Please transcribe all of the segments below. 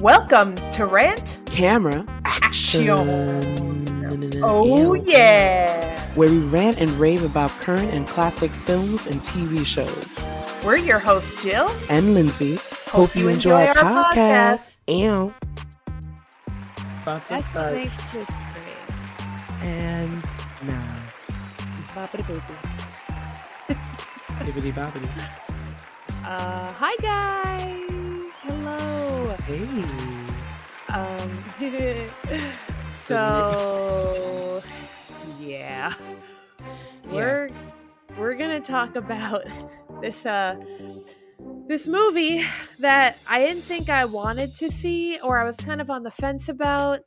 Welcome to Rant Camera Action. Action. Oh, yeah. Where we rant and rave about current and classic films and TV shows. We're your hosts, Jill. And Lindsey. Hope you enjoy our podcast. And. About to That's what start. makes this. And now. Boppity boopy. Bibbidi bobbidi. Uh, hi guys. Hello. Hey. Um, so yeah, we're we're gonna talk about this uh this movie that I didn't think I wanted to see or I was kind of on the fence about.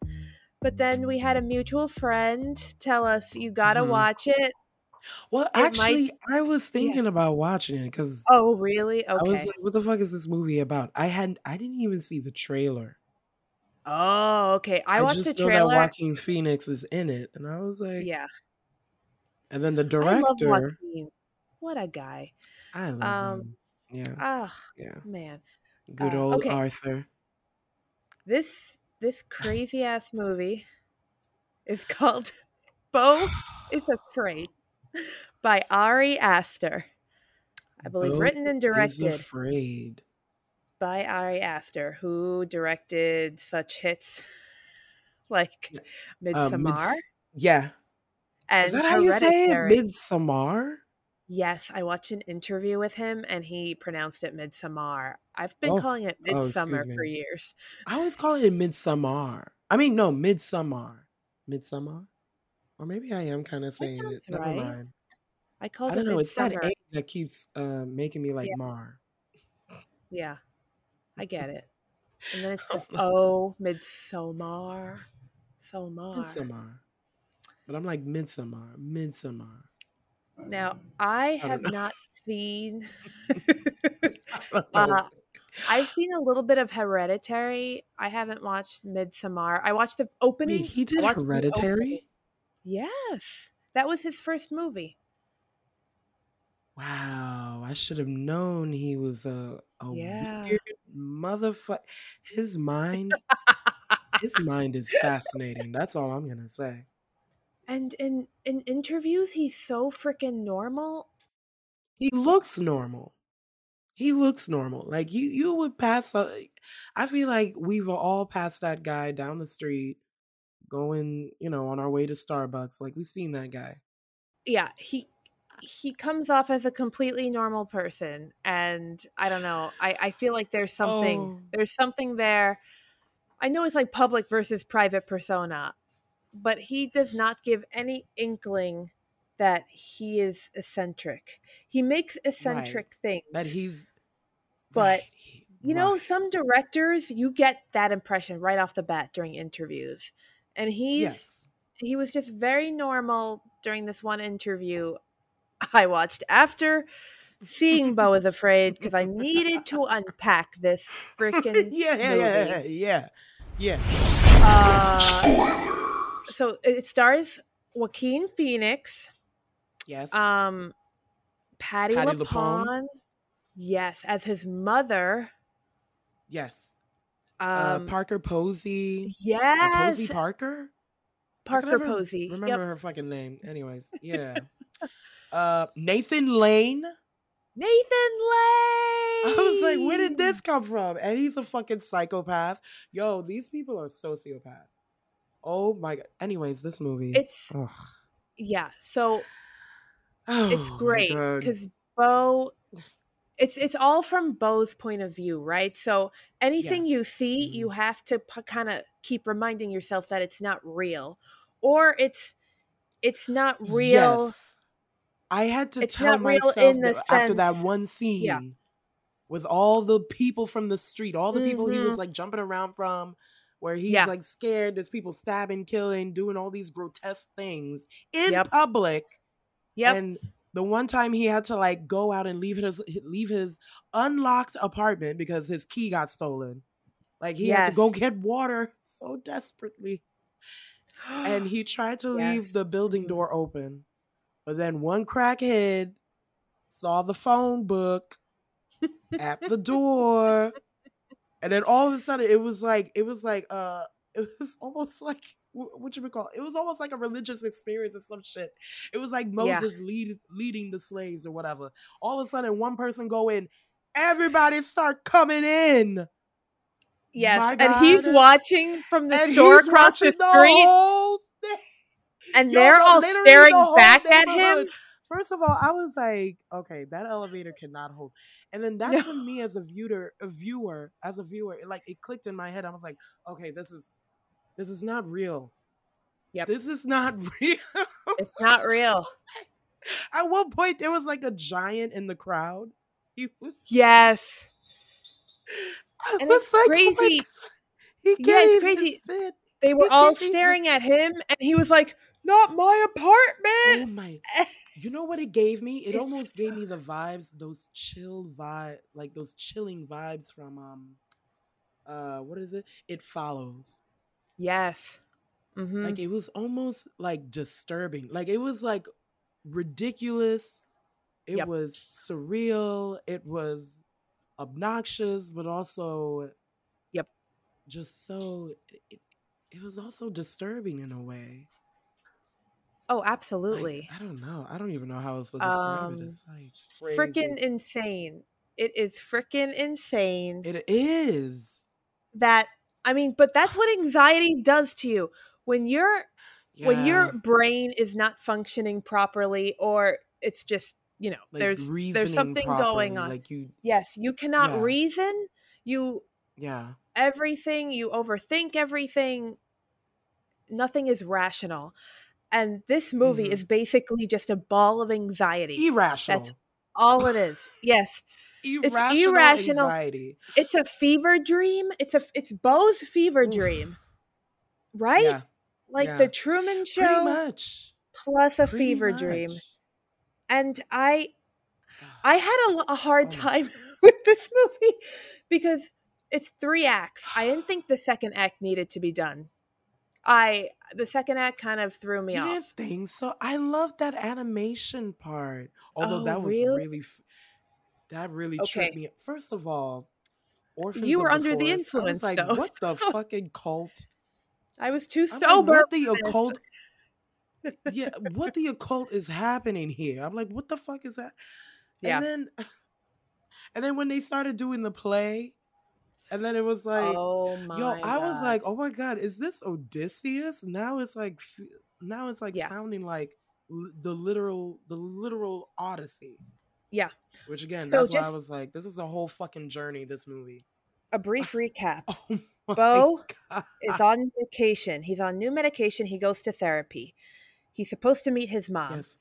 But then we had a mutual friend tell us you gotta Mhm. watch it. Well, might- actually, I was thinking about watching it because Oh, really? I was Okay. like, "What the fuck is this movie about?" I hadn't. I didn't even see the trailer. Oh, okay. I, watched just the know that trailer. Joaquin Phoenix is in it, and I was like, Yeah, And then the I director. What a guy. I love Um, him. Yeah, Ah, yeah. man. Good uh, old okay. Arthur. This this crazy ass movie is called Beau is Afraid by Ari Aster. I believe Beau written and directed afraid. by Ari Aster, who directed such hits like Uh, Midsommar Mids- yeah, and is that how you say it? Midsommar. Yes, I watched an interview with him and he pronounced it Midsommar. I've been Oh, calling it oh, Midsummer excuse for years. I always call it Midsummer. I mean, no, Midsummer. Midsummer. Or maybe I am kind of saying it. Never right. mind. I called I don't it know. It's that Midsummer. A that keeps uh, making me like Yeah. Mar. Yeah, I get it. And then it's the oh, Midsommar. Somar. Midsummer. But I'm like Midsummer. Midsummer. Now, I don't have not seen. I uh, I've seen a little bit of Hereditary. I haven't watched Midsommar. I watched the opening. Wait, he did. Hereditary? Yes, that was his first movie. Wow, I should have known he was a a Yeah. weird motherfucker. His mind, his mind is fascinating. That's all I'm gonna say. And in in interviews, he's so freaking normal. He looks normal. He looks normal. Like you, you would pass. A, I feel like we've all passed that guy down the street, going, you know, on our way to Starbucks. Like we've seen that guy. yeah he he comes off as a completely normal person and i don't know i i feel like there's something Oh. there's something there i know it's like public versus private persona but he does not give any inkling that he is eccentric he makes eccentric things That he's, But, right, you know right. some directors you get that impression right off the bat during interviews and he's yes, he was just very normal during this one interview I watched after seeing Beau is Afraid because I needed to unpack this freaking yeah, yeah, yeah, yeah, yeah. Uh, so it stars Joaquin Phoenix, Yes. um, Patty, Patti LuPone, LuPone? yes, as his mother. yes. Um, uh, Parker Posey. Yes, Posey Parker. Parker Posey. Remember Yep. her fucking name. Anyways, yeah. uh, Nathan Lane. Nathan Lane. I was like, where did this come from? And he's a fucking psychopath. Yo, these people are sociopaths. Oh my god. Anyways, this movie. It's Ugh. yeah. So Oh it's great because Beau it's it's all from Beau's point of view, right? So anything Yes. you see, Mhm. you have to p- kind of keep reminding yourself that it's not real, or it's it's not real. Yes. I had to It's tell myself in the that after that one scene yeah. with all the people from the street, all the people he was Mhm. like jumping around from, where he's Yeah. like scared, there's people stabbing, killing, doing all these grotesque things in Yep. public. Yep. And the one time he had to like go out and leave his leave his unlocked apartment because his key got stolen. Like he had to go get water so desperately. And he tried to Yes. leave the building Mhm. door open. But then one crackhead saw the phone book at the door And then all of a sudden, it was like it was like uh, it was almost like what you would call it? it was almost like a religious experience or some shit. It was like Yeah. Moses lead, leading the slaves or whatever. All of a sudden, one person go in, everybody start coming in. Yes, and he's watching from the and store across the the street, whole thing. and Yo, they're no, all staring the back at him. First of all, I was like, okay, that elevator cannot hold. And then that's No. when me as a viewer, a viewer, as a viewer, it, like it clicked in my head. I was like, okay, this is this is not real. Yep. This is not real. It's not real. At one point there was like a giant in the crowd. He was Yes, and was it's like, oh crazy. God, he Yeah, can't it's crazy. fit. They were He all can't even- staring at him, and he was like, "Not my apartment." Oh apartment." my You know what it gave me? It It's almost gave me the vibes, those chill vibe, like those chilling vibes from um uh what is it? It follows. Yes. hmm Like it was almost like disturbing. Like it was like ridiculous. It Yep. was surreal. It was obnoxious, but also Yep. just so it, it was also disturbing in a way. oh, Like, absolutely. I don't know. I don't even know how else to describe it. Um, It's like Freaking insane. It is freaking insane It is. that I mean, but that's what anxiety does to you. When your when Yeah, your brain is not functioning properly or it's just, you know, like there's there's something going on. Like you, yes, you cannot Yeah. reason. You yeah, everything, you overthink everything. Nothing is rational. And this movie Mhm. is basically just a ball of anxiety. irrational. That's all it is. Yes. Irrational, irrational. anxiety. It's a fever dream. It's a it's Beau's fever Oof. dream. Right? Yeah, like yeah. the Truman pretty Show much. plus a pretty fever dream. And I ah. I had a, a hard Oh. time with this movie because it's three acts. I didn't think the second act needed to be done. I the second act kind of threw me You off. didn't think so? I love that animation part. Although Oh, that was really? really, that really Okay. tripped me. First of all, Orphans You were under the I influence, was like, though, what the fucking cult? I was too I'm sober. Like, what the occult? yeah, what the occult is happening here? I'm like, what the fuck is that? Yeah. And then, and then when they started doing the play, and then it was like, oh my yo, I was God. like, oh my god, is this Odysseus? Now it's like, now it's like Yeah. sounding like the literal, the literal Odyssey. Yeah. Which again, So that's why I was like, this is a whole fucking journey. This movie. a brief recap. Oh Beau God. is on medication. He's on new medication. He goes to therapy. He's supposed to meet his mom. yes,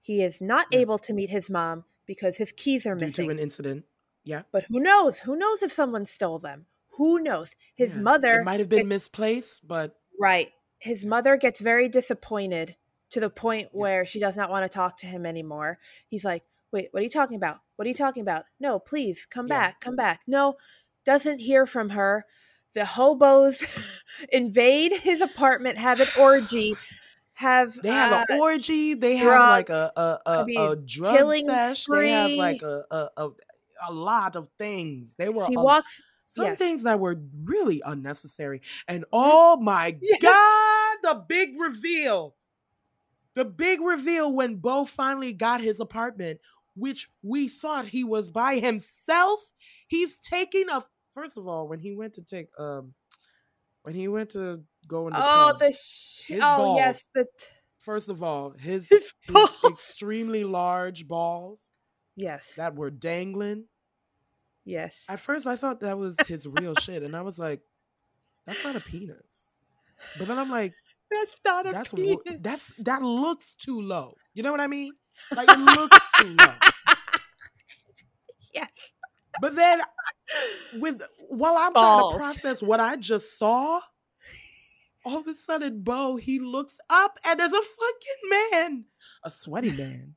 He is not Yes. able to meet his mom because his keys are due missing. to an incident. Yeah. But who knows? Who knows if someone stole them? Who knows? His Yeah. mother It might have been gets- misplaced, but right. His mother gets very disappointed to the point Yeah. where she does not want to talk to him anymore. He's like, "Wait, what are you talking about? What are you talking about? No, please come Yeah. back. Come back." No, doesn't hear from her. The hobos invade his apartment, have an orgy, have They have uh, an orgy. They have like a a a, I mean, a drug killing sesh. They have like a a, a a lot of things. They were he a- walks. some yes. things that were really unnecessary. And oh my Yes. god, the big reveal. The big reveal when Beau finally got his apartment, which we thought he was by himself. He's taking a first of all, when he went to take um when he went to go in the Oh, tub, the sh- oh yes, the t- first of all, his his his extremely large balls yes, that were dangling. yes. At first, I thought that was his real shit, and I was like, "That's not a penis." But then I'm like, That's not a "That's penis. that's that looks too low." You know what I mean? Like it looks too low. But then, with while I'm Balls. trying to oh. process what I just saw, all of a sudden, Beau he looks up and there's a fucking man, a sweaty man,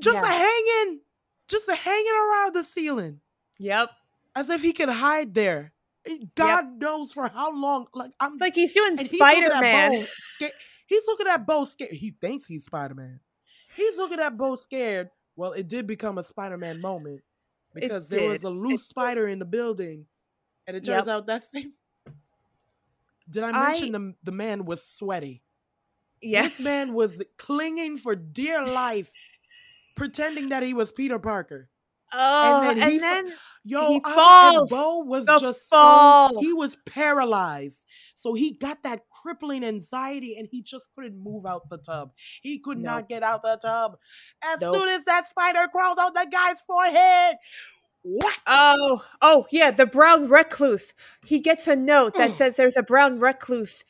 just a hanging, just a hanging around the ceiling. Yep. as if he could hide there. Eh, and God knows for how long. Like I'm It's like he's doing and he's looking at Spider Man. Sca- he's looking at Beau scared. He thinks he's Spider Man. He's looking at Beau scared. Well, it did become a Spider Man moment because there was a loose It- spider in the building, and it Yep. turns out that same. Did I I- mention the the man was sweaty? Yes. This man was clinging for dear life, pretending that he was Peter Parker. Oh, then and he then, fa- Yo, He falls. Beau was The just fall. so he was paralyzed. So he got that crippling anxiety and he just couldn't move out the tub. He could Nope. not get out the tub. As Nope. soon as that spider crawled on the guy's forehead, what? oh, oh yeah, the brown recluse. He gets a note that mm. says there's a brown recluse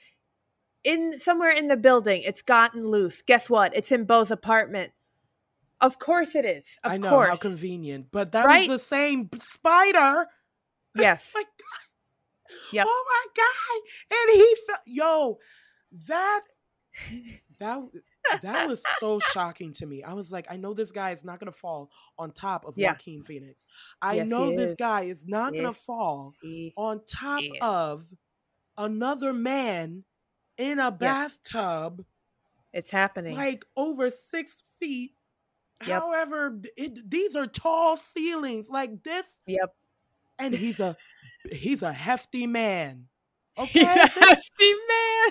in somewhere in the building. It's gotten loose. Guess what? It's in Beau's apartment. Of course it is. Of I know course. how convenient, but that Right? was the same spider. yes. Like, Yep. oh my god! And he felt yo, that that that was so shocking to me. I was like, I know this guy is not gonna fall on top of Yeah. Joaquin Phoenix. I Yes, know this is. guy is not gonna fall on top of another man in a bathtub, It's happening. like over six feet. Yep. However, it, these are tall ceilings like this, yep. and he's a he's a hefty man. Okay, He's a hefty man.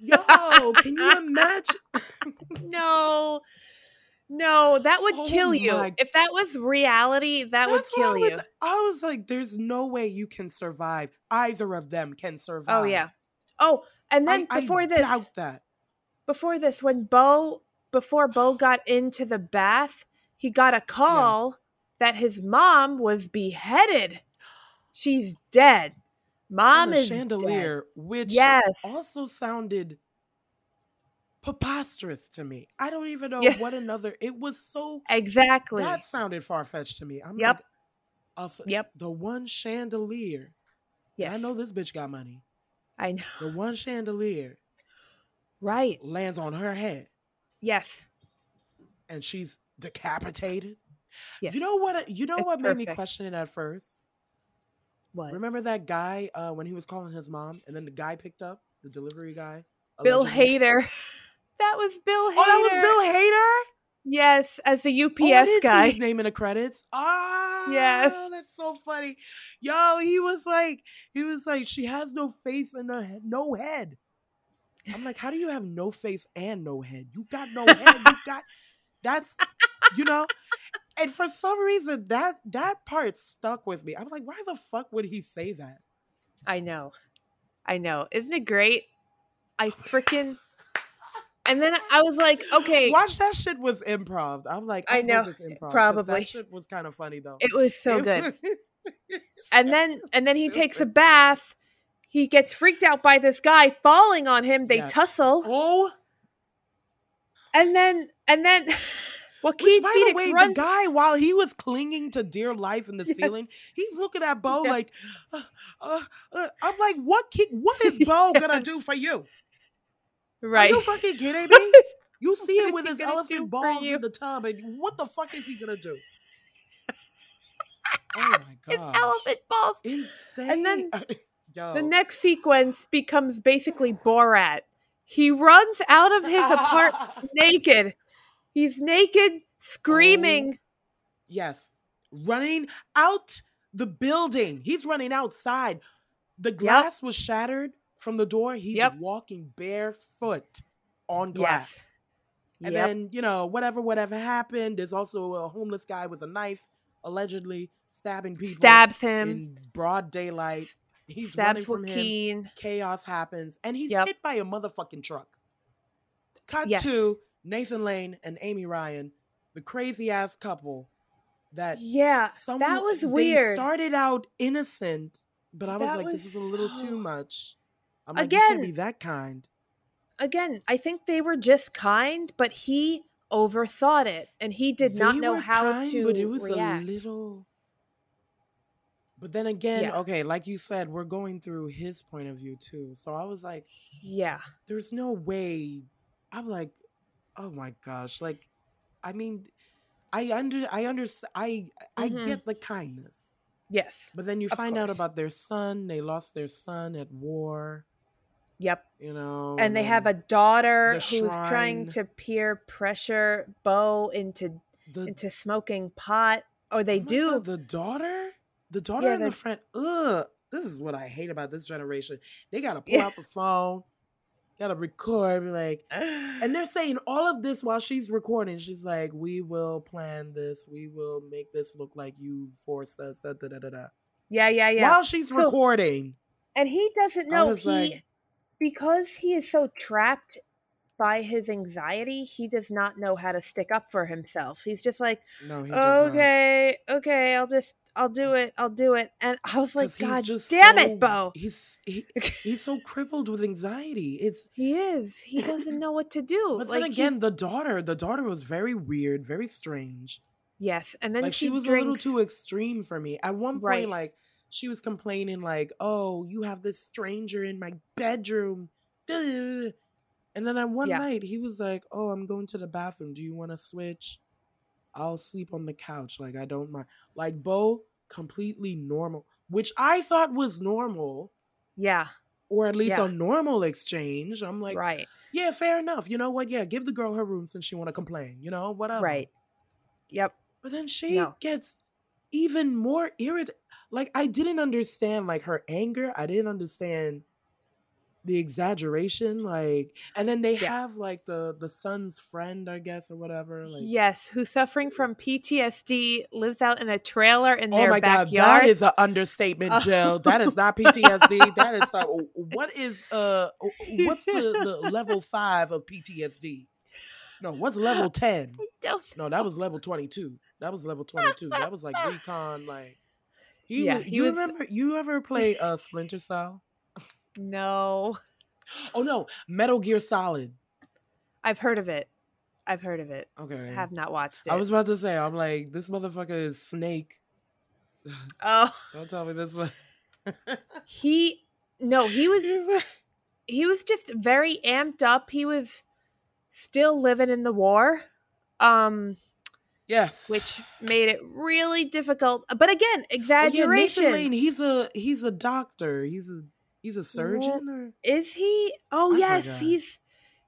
yo, can you imagine? No. No, that would Oh kill you. my- If that was reality, that would That's what kill I was, you. I was like, there's no way you can survive. Either of them can oh, survive. Oh yeah. Oh, and then I, before I this, doubt that. before this, when Beau, before Beau got into the bath, he got a call that his mom was beheaded. She's dead. Mom is chandelier, which Yes. also sounded preposterous to me. I don't even know Yeah. what another. It was so Exactly. that sounded far fetched to me. I'm Yep. like, a f- Yep. the one chandelier. yes. I know this bitch got money. I know. The one chandelier Right. lands on her head, Yes. and she's decapitated. Yes. You know what? You know It's what made me perfect. question it at first. what? Remember that guy uh, when he was calling his mom, and then the guy picked up the delivery guy. Bill allegedly? Hader. that was Bill Hader. Oh, that was Bill Hader. Yes, as the Oh, UPS see guy. his name in the credits. Ah, Yes. that's so funny. Yo, he was like, he was like, she has no face and no head. I'm like, how do you have no face and no head? You got no head. You got that's, you know. And for some reason, that that part stuck with me. I'm like, why the fuck would he say that? I know. I know. Isn't it great? I freaking And then I was like, okay, Watch that shit was improv. I'm like, I hope know, improv, probably. That shit was kind of funny though. it was so It good. was- And then and then he takes a bath. He gets freaked out by this guy falling on him. They Yeah. tussle. oh, And then and then which Joaquin by Phoenix the way, runs the guy while he was clinging to dear life in the Yes. ceiling, he's looking at Beau Yeah. like, uh, uh, uh, I'm like, what? Ki- what is Beau gonna do for you? right. Are you fucking kidding me? You see him with his elephant balls in the tub, and what the fuck is he gonna do? oh my god! His elephant balls. Insane. And then Yo. The next sequence becomes basically Borat. He runs out of his apartment naked. He's naked, screaming. Oh. Yes. Running out the building. He's running outside. The glass was shattered from the door. He's Yep. walking barefoot on glass. Yes. And Yep. then, you know, whatever, whatever happened, there's also a homeless guy with a knife allegedly stabbing people Stabs him. in broad daylight. He's stabs running from him. Chaos happens. And he's Yep. hit by a motherfucking truck. Cut Yes. to Nathan Lane and Amy Ryan, the crazy ass couple that Yeah, some that was they weird. started out innocent, but I was That like, was this is a little so- too much. I'm like, you can't be Again- that kind. Again, I think they were just kind, but he overthought it, and he did not know how kind, to but it was react. a little. But then again, Yeah. okay, like you said, we're going through his point of view too. So I was like, Yeah, there's no way. I'm like, oh my gosh, like, I mean, I under, I understand, I, I Mhm. get the kindness, yes, but then you find out about their son. They lost their son at war. yep. You know, and they have a daughter who's trying to peer pressure Beau into the into smoking pot. or they Oh do. God, the daughter, the daughter Yeah, and the, friend. Ugh, this is what I hate about this generation. They gotta pull Yeah. out the phone, gotta record, be like, and they're saying all of this while she's recording. She's like, "We will plan this. We will make this look like you forced us." Da, da, da, da, da. yeah, yeah, yeah. While she's So- recording, and he doesn't know he like- because he is so trapped by his anxiety he does not know how to stick up for himself he's just like no, he okay okay i'll just i'll do it i'll do it and i was like, god just damn so- it beau He's he, he's so crippled with anxiety. It's he is he doesn't know what to do but like then he- again, the daughter, the daughter was very weird, very strange. yes and then like she, she, was drinks a little too extreme for me. At one point, Right. like she was complaining, like, "Oh, you have this stranger in my bedroom," and then at one Yeah. night he was like, "Oh, I'm going to the bathroom. Do you want to switch? I'll sleep on the couch. Like I don't mind." Like Beau, completely normal, which I thought was normal, yeah or at least Yeah. a normal exchange. I'm like, right yeah, fair enough. You know what? Yeah, give the girl her room since she want to complain. You know, whatever. right yep But then she No. gets even more irritated. Like I didn't understand like her anger. I didn't understand the exaggeration. Like, and then they Yeah. have like the the son's friend, I guess, or whatever. Like, yes who's suffering from ptsd lives out in a trailer in oh their my god, backyard that is an understatement, Oh. Jill. That is not PTSD. that is uh, what is uh what's the, the level five of PTSD? No, what's level ten? No, that was level 22. That was level 22. That was like recon like he Yeah, he you was- remember you ever play uh Splinter Cell? No Oh no, Metal Gear Solid. I've heard of it. I've heard of it. Okay. Have not watched it. I was about to say, I'm like, this motherfucker is Snake. oh, Don't tell me this one. he no, he was he was just very amped up. He was still living in the war. Um yes. which made it really difficult. But again, Oh, yeah. Nathan Lane, he's a he's a doctor. He's a he's a surgeon or Is he? Oh I yes, forgot. he's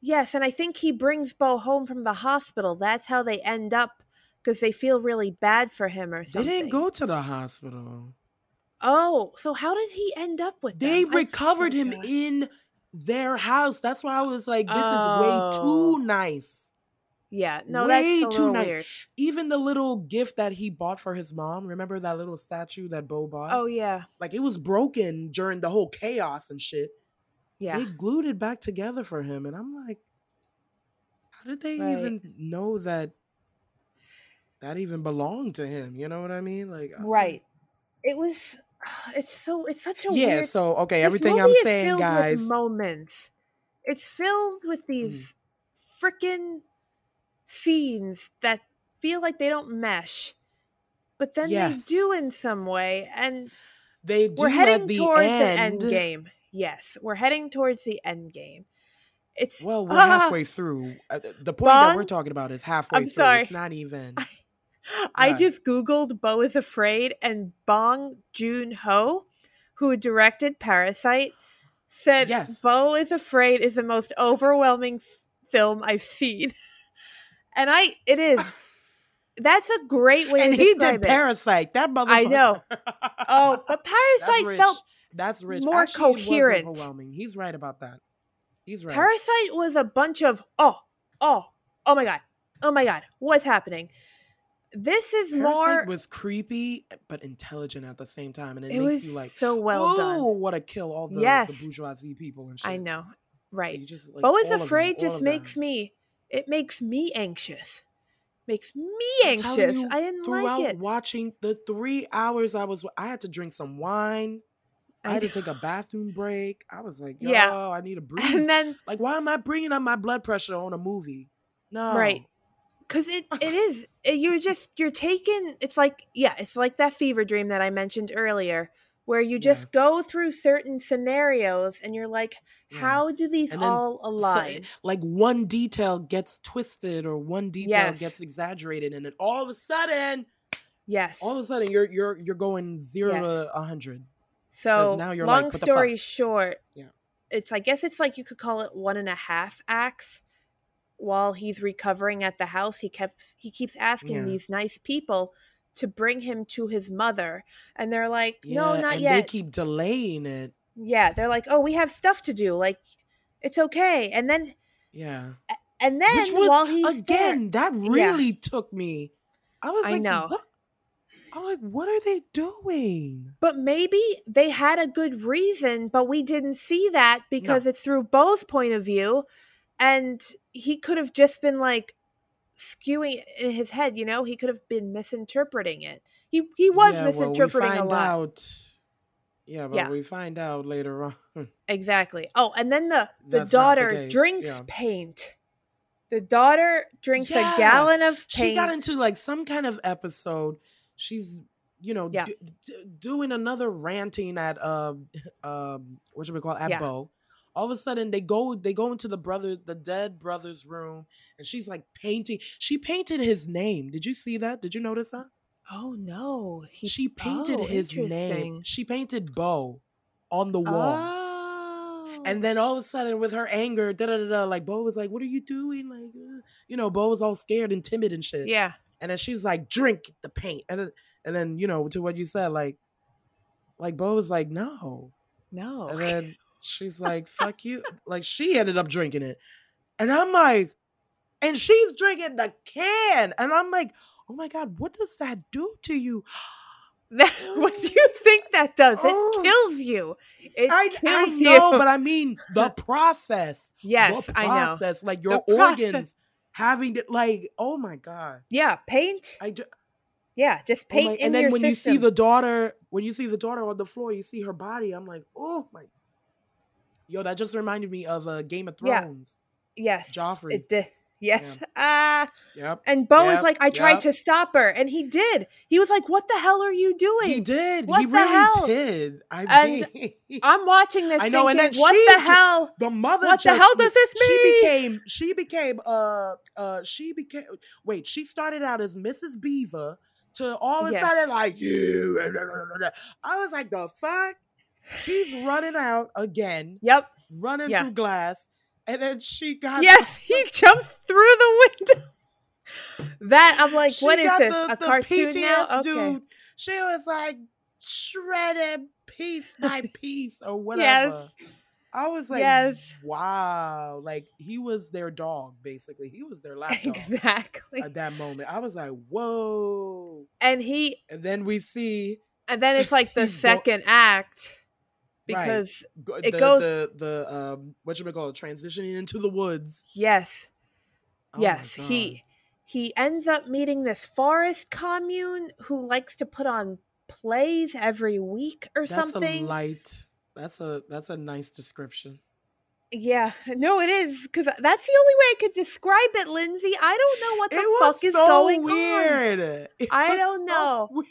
yes, and I think he brings Beau home from the hospital. That's how they end up because they feel really bad for him or something. they didn't go to the hospital. Oh, so how did he end up with They them? Recovered him in their house. That's why I was like, this is Oh. way too oh. nice. Yeah, no, way that's too nice. weird. Even the little gift that he bought for his mom. Remember that little statue that Beau bought? Oh yeah, like it was broken during the whole chaos and shit. yeah. They glued it back together for him, and I'm like, how did they Right. even know that that even belonged to him? You know what I mean? Like, Right. It was. It's so. It's such a Yeah. weird. So okay, everything I'm saying, filled guys. With moments. It's filled Mm. with these frickin' scenes that feel like they don't mesh, but then Yes. they do in some way, and they do we're heading at the towards end. an end game. Yes, we're heading towards the end game. It's Well, we're Ah, halfway through. Uh, the point that we're talking about is halfway I'm through. sorry. It's not even. I What? just googled "Beau is Afraid" and Bong Joon Ho, who directed Parasite, said Yes. "Beau is Afraid" is the most overwhelming f- film I've seen, and I it is. That's a great way and to he did it. Parasite. That motherfucker. I know. Oh, but Parasite rich. felt That's rich. more Actually, coherent. overwhelming. He's right about that. He's right. Parasite was a bunch of oh, oh, oh my god, oh my god, what's happening? This is Parasite more. was creepy but intelligent at the same time, and it, it makes you like, so well done. "Ooh, want to kill all the, Yes. the bourgeoisie people and shit. I know, right? Just, like, all them, afraid just makes me it makes me anxious. Makes me anxious. you, I didn't Throughout like it. watching the three hours, I was I had to drink some wine. I, I had to take a bathroom break. I was like, Yo, Yeah. I need a breathe. And then like, why am I bringing up my blood pressure on a movie? No, Right. cuz it it is it- you're just you're taking it's like yeah, it's like that fever dream that I mentioned earlier where you Yeah. just go through certain scenarios and you're like Yeah. how do these then all So- eh, align? like one detail gets twisted or one detail Yes. gets exaggerated, and then all of a sudden, yes. all of a sudden, you're you're you're going zero Yes. to a hundred. So now you're long like, story short, Yeah. it's I guess it's like you could call it one and a half acts. While he's recovering at the house, he kept he keeps asking Yeah. these nice people to bring him to his mother and they're like no Yeah, not and yet they keep delaying it. yeah they're like oh we have stuff to do like it's okay and then Yeah. and then Which was while he's again, there, that really took me. I was I like, know. What? I'm like, what are they doing? but maybe they had a good reason but we didn't see that because it's through beau's point of view and he could have just been like skewing in his head you know he could have been misinterpreting it he he was Yeah, well, we misinterpreting a find lot Out, yeah, but Yeah. we find out later on. Exactly. Oh, and then the the That's not the daughter drinks yeah. paint. The daughter drinks a gallon of paint. she got into like some kind of episode. She's you know d- d- doing another ranting at um um what should we call it, at. Beau. All of a sudden they go they go into the brother the dead brother's room and she's like painting. She painted his name. Did you see that? Did you notice that? oh no, he she painted oh, his name. She painted Beau on the wall. Oh. And then all of a sudden, with her anger, da da da da, like Beau was like, "What are you doing?" Like, uh, you know, Beau was all scared and timid and shit. yeah, And then she's like, "Drink the paint." And then, and then you know, to what you said, like, like Beau was like, "No," no, and then she's like, "Fuck you!" Like she ended up drinking it, and I'm like, and she's drinking the can, and I'm like, "Oh my god, what does that do to you?" what do you think that does? Oh. It kills you. It I, I kills know, you. but I mean the process. yes, the I know. process, like your process. organs having to like, oh my god. Yeah, paint. I ju- Yeah, just oh my- paint and then when you see the daughter, when you see the daughter on the floor, you see her body. I'm like, oh my. Yo, that just reminded me of uh, Game of Thrones. Yeah. Yes, Joffrey. It did. Yes. Ah. Yep. And Beau was Yep, like, I tried yep. to stop her. And he did. He was like, What the hell are you doing? He did. What he the really hell? did. I And mean, I'm watching this I know, and then what she the hell? the mother. What the hell does this mean? She became. She became. Uh. Uh. She became. Wait. She started out as Mrs. Beaver. To all of a Yes. sudden, like you. I was like, the fuck. He's running out again, Yep. running Yeah. through glass, and then she got. Yes, he jumps through the window. That I'm like, she what is this? the- a the cartoon now? PTS Okay. dude. She was like shredded piece by piece or Yes. whatever. I was like, Yes. wow. Like he was their dog, basically. He was their lapdog Exactly. at that moment. I was like, whoa. And he And then we see and then it's like the go- second act. Because go- It the, goes- the the um what should we call it? Transitioning into the woods. yes, Oh yes, he he ends up meeting this forest commune who likes to put on plays every week or that's something. a light. That's a that's a nice description. Yeah, no, it is because that's the only way I could describe it, Lindsey. I don't know what the fuck is going on. weird. It I don't so know. weird.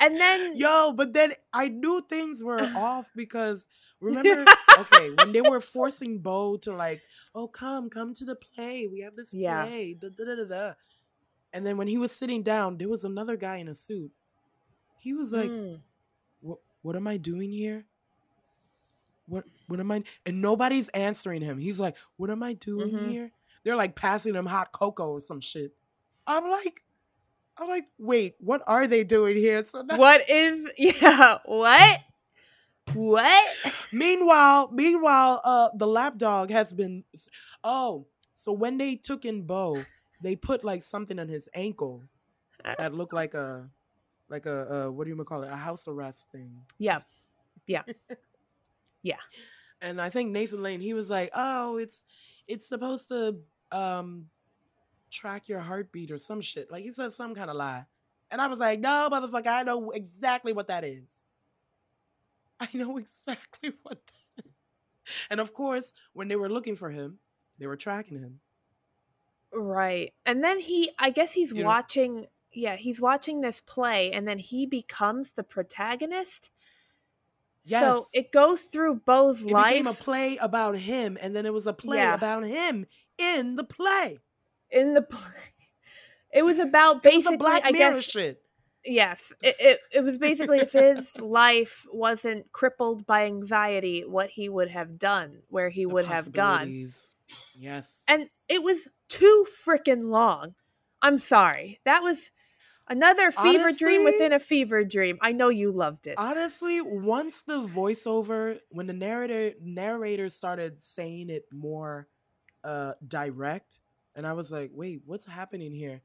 And then Yo, but then I knew things were off because remember, okay, when they were forcing Beau to like, oh, come, come to the play. We have this Yeah. play. Da, da, da, da. And then when he was sitting down, there was another guy in a suit. He was like, Mm, what, what am I doing here? What what am I and nobody's answering him. He's like, What am I doing Mhm. here? They're like passing him hot cocoa or some shit. I'm like, I'm like, wait, what are they doing here? So now, what is yeah? What? What? meanwhile, meanwhile, uh, the lapdog has been. Oh, so when they took in Beau, they put like something on his ankle that looked like a, like a, uh, what do you call it? A house arrest thing. Yeah, Yeah. yeah. And I think Nathan Lane, he was like, oh, it's, it's supposed to, um, track your heartbeat or some shit. Like he said some kind of lie. And I was like, no, motherfucker, I know exactly what that is. I know exactly what that is. And of course, when they were looking for him, they were tracking him. right. And then he, I guess he's You know- watching. Yeah, he's watching this play, and then he becomes the protagonist. So it goes through Beau's It life became a play about him, and then it was a play Yeah. about him in the play. In the. It was about It was basically, a Black I guess, shit. Yes, it, it it was basically if his life wasn't crippled by anxiety, what he would have done, where he The would have gone. Yes. and it was too freaking long. I'm sorry, that was Another fever dream within a fever dream. I know you loved it. Honestly, once the voiceover, when the narrator narrator started saying it more uh direct, and I was like, wait, what's happening here?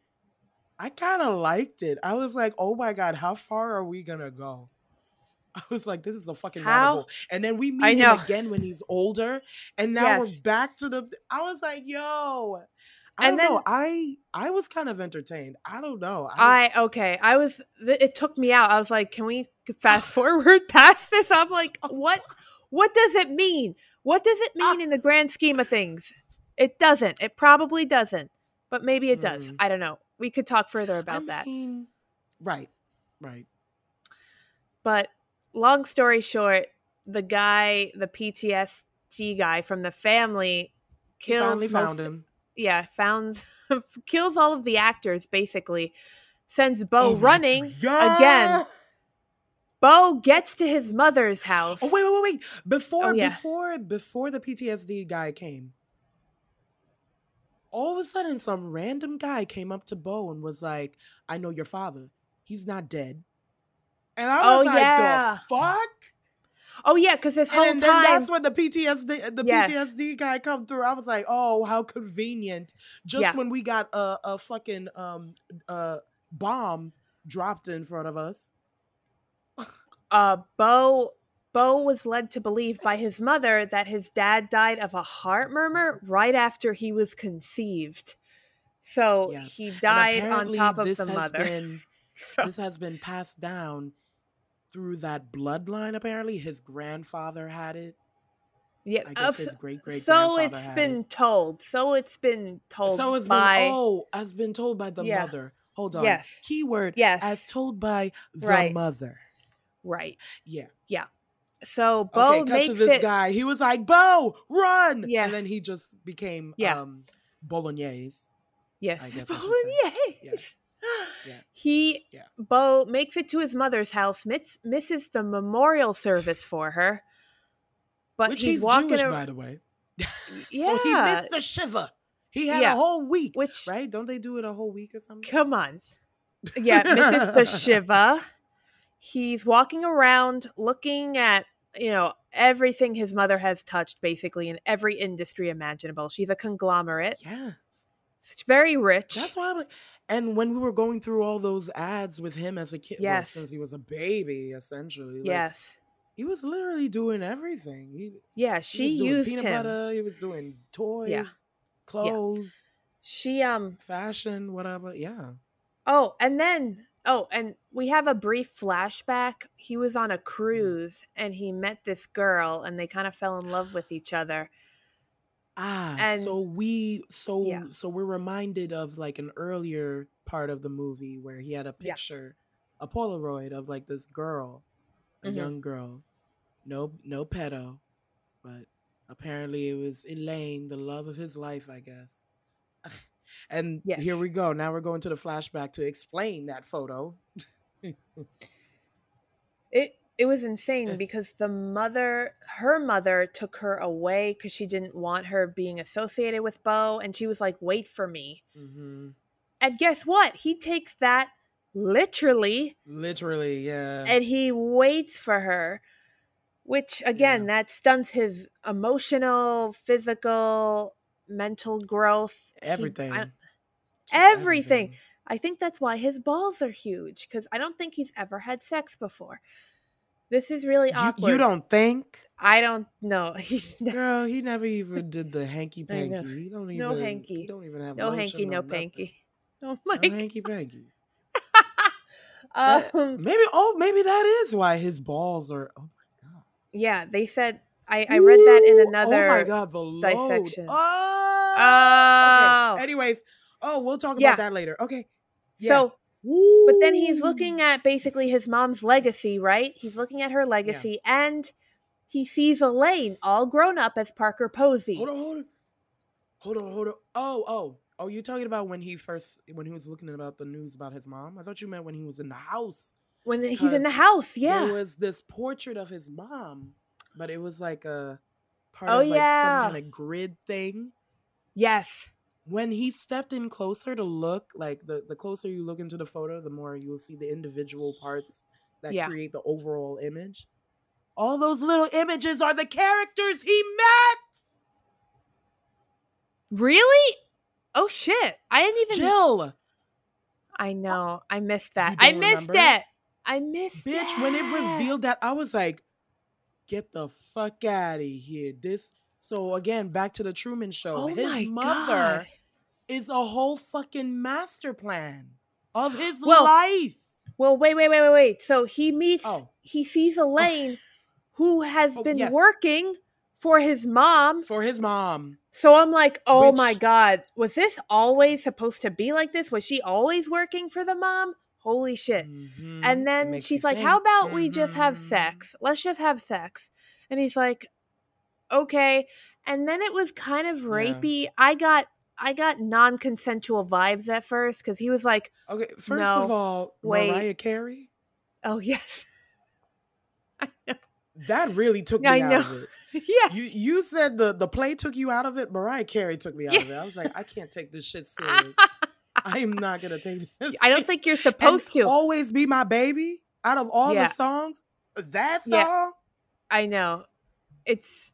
I kind of liked it. I was like, oh my god, how far are we gonna go? I was like, this is a fucking How-. And then we meet him again when he's older, and now Yes. we're back to the. I was like, yo. I And don't know. then- I I was kind of entertained. I don't know. I, I okay. I was. It took me out. I was like, "Can we fast forward past this?" I'm like, oh. "What? What does it mean? What does it mean in the grand scheme of things?" It doesn't. It probably doesn't. But maybe it does. Mm. I don't know. We could talk further about I that. right, right. But long story short, the guy, the PTSD guy from the family, He kills finally found most- him. Yeah, found kills all of the actors basically. Sends Beau Oh running God. again. Beau gets to his mother's house. Oh wait, wait, wait, wait! Before, Oh, yeah. before, before the PTSD guy came, all of a sudden, some random guy came up to Beau and was like, "I know your father. He's not dead." And I Oh, was like, yeah. "The fuck!" Oh yeah, because this whole And then, time, then that's when the PTSD, the Yes. PTSD guy come through. I was like, "Oh, how convenient!" Just Yeah. when we got a a fucking um uh bomb dropped in front of us. uh, Beau Beau was led to believe by his mother that his dad died of a heart murmur right after he was conceived. So Yeah. he died on top of this the has mother. been- So- this has been passed down through that bloodline. Apparently, his grandfather had it. yeah, I uh, his great great so grandfather it's had been it. told. So it's been told So it's by been oh, has been told by the Yeah. mother. Hold on. Yes. Keyword. Yes. As told by the Right. mother. right. Yeah. Yeah. So Beau okay. Makes to this it. guy. He was like, "Beau, run!" Yeah. And then he just became Yeah. um bolognese. Yes, I guess I should. Bolognese. Yeah. He Yeah. Beau makes it to his mother's house, miss, misses the memorial service for her, but Which he's, he's, walking Jewish, ar- by the way. Yeah, so he missed the shiva. He had Yeah. a whole week, which right? Don't they do it a whole week or something? come on, yeah, misses the shiva. He's walking around looking at you know everything his mother has touched, basically in every industry imaginable. She's a conglomerate. Yeah. She's very rich. That's why I'm like, and when we were going through all those ads with him as a kid, well, Yes. since he was a baby, essentially, like, yes, he was literally doing everything. He, yeah. he She was doing used peanut him. butter. He was doing toys, clothes, She um fashion, whatever. Yeah. Oh, and then oh, and we have a brief flashback. He was on a Mm. cruise and he met this girl and they kind of fell in love with each other. Ah, And- so we so Yeah. so we're reminded of like an earlier part of the movie where he had a Yeah. picture, a Polaroid of like this girl, a Mhm. young girl, no no pedo, but apparently it was Elaine, the love of his life, I guess. and here we go. Now we're going to the flashback to explain that photo. It it was insane because the mother her mother took her away cuz she didn't want her being associated with Beau and she was like, "Wait for me." hmm And guess what? He takes that literally Literally, yeah. and he waits for her which again Yeah. that stunts his emotional physical mental growth He- I- everything. Everything. I think that's why his balls are huge because I don't think he's ever had sex before. This is really awkward. you don't think? I don't know. He's no, Girl, he never even did the hanky panky. He don't even. No hanky. He don't even have no hanky, no panky. Oh No my hanky panky. That- Um, maybe. Oh, maybe that is why his balls are. Oh my god. yeah, they said I, I read that in another. Oh my god, the load. dissection. Oh. Oh. Okay. Anyways, oh, we'll talk about Yeah. that later. Okay. So, but then he's looking at basically his mom's legacy, right? He's looking at her legacy, and he sees Elaine all grown up as Parker Posey. Hold on, hold on, hold on, hold on. Oh, oh, oh! You're talking about when he first when he was looking at about the news about his mom. I thought you meant when he was in the house. when he's in the house, there yeah. was this portrait of his mom, but it was like a part Oh, of like yeah. some kind of grid thing. Yes. when he stepped in closer to look, like the the closer you look into the photo, the more you will see the individual parts that Yeah. create the overall image. All those little images are the characters he met. Really? Oh shit! I didn't even. Jill, I know. Oh, I missed that. I missed remember? it. I missed it. bitch, when it revealed that, I was like, get the fuck out of here. This so again, back to the Truman Show. Oh his my mother god! is a whole fucking master plan of his Well, life. Well, wait, wait, wait, wait, wait. So he meets. Oh. He sees Elaine, who has Oh, been yes. working for his mom. For his mom. So I'm like, oh my god, was this always supposed to be like this? Was she always working for the mom? Holy shit. Mhm. And then she's like, How think. about we just have Mhm. sex? Let's just have sex. And he's like, Okay. And then it was kind of rapey. I got I got non-consensual vibes at first because he was like, Okay, first No, of all, wait. Mariah Carey, Oh yes. That really took me I out know. of it. Yeah. You you said the the play took you out of it. Mariah Carey took me out of it. I was like, I can't take this shit serious. I am not gonna take this. I don't think you're And supposed to. always be my baby. Out of all Yeah. the songs, that song. Yeah. I know. It's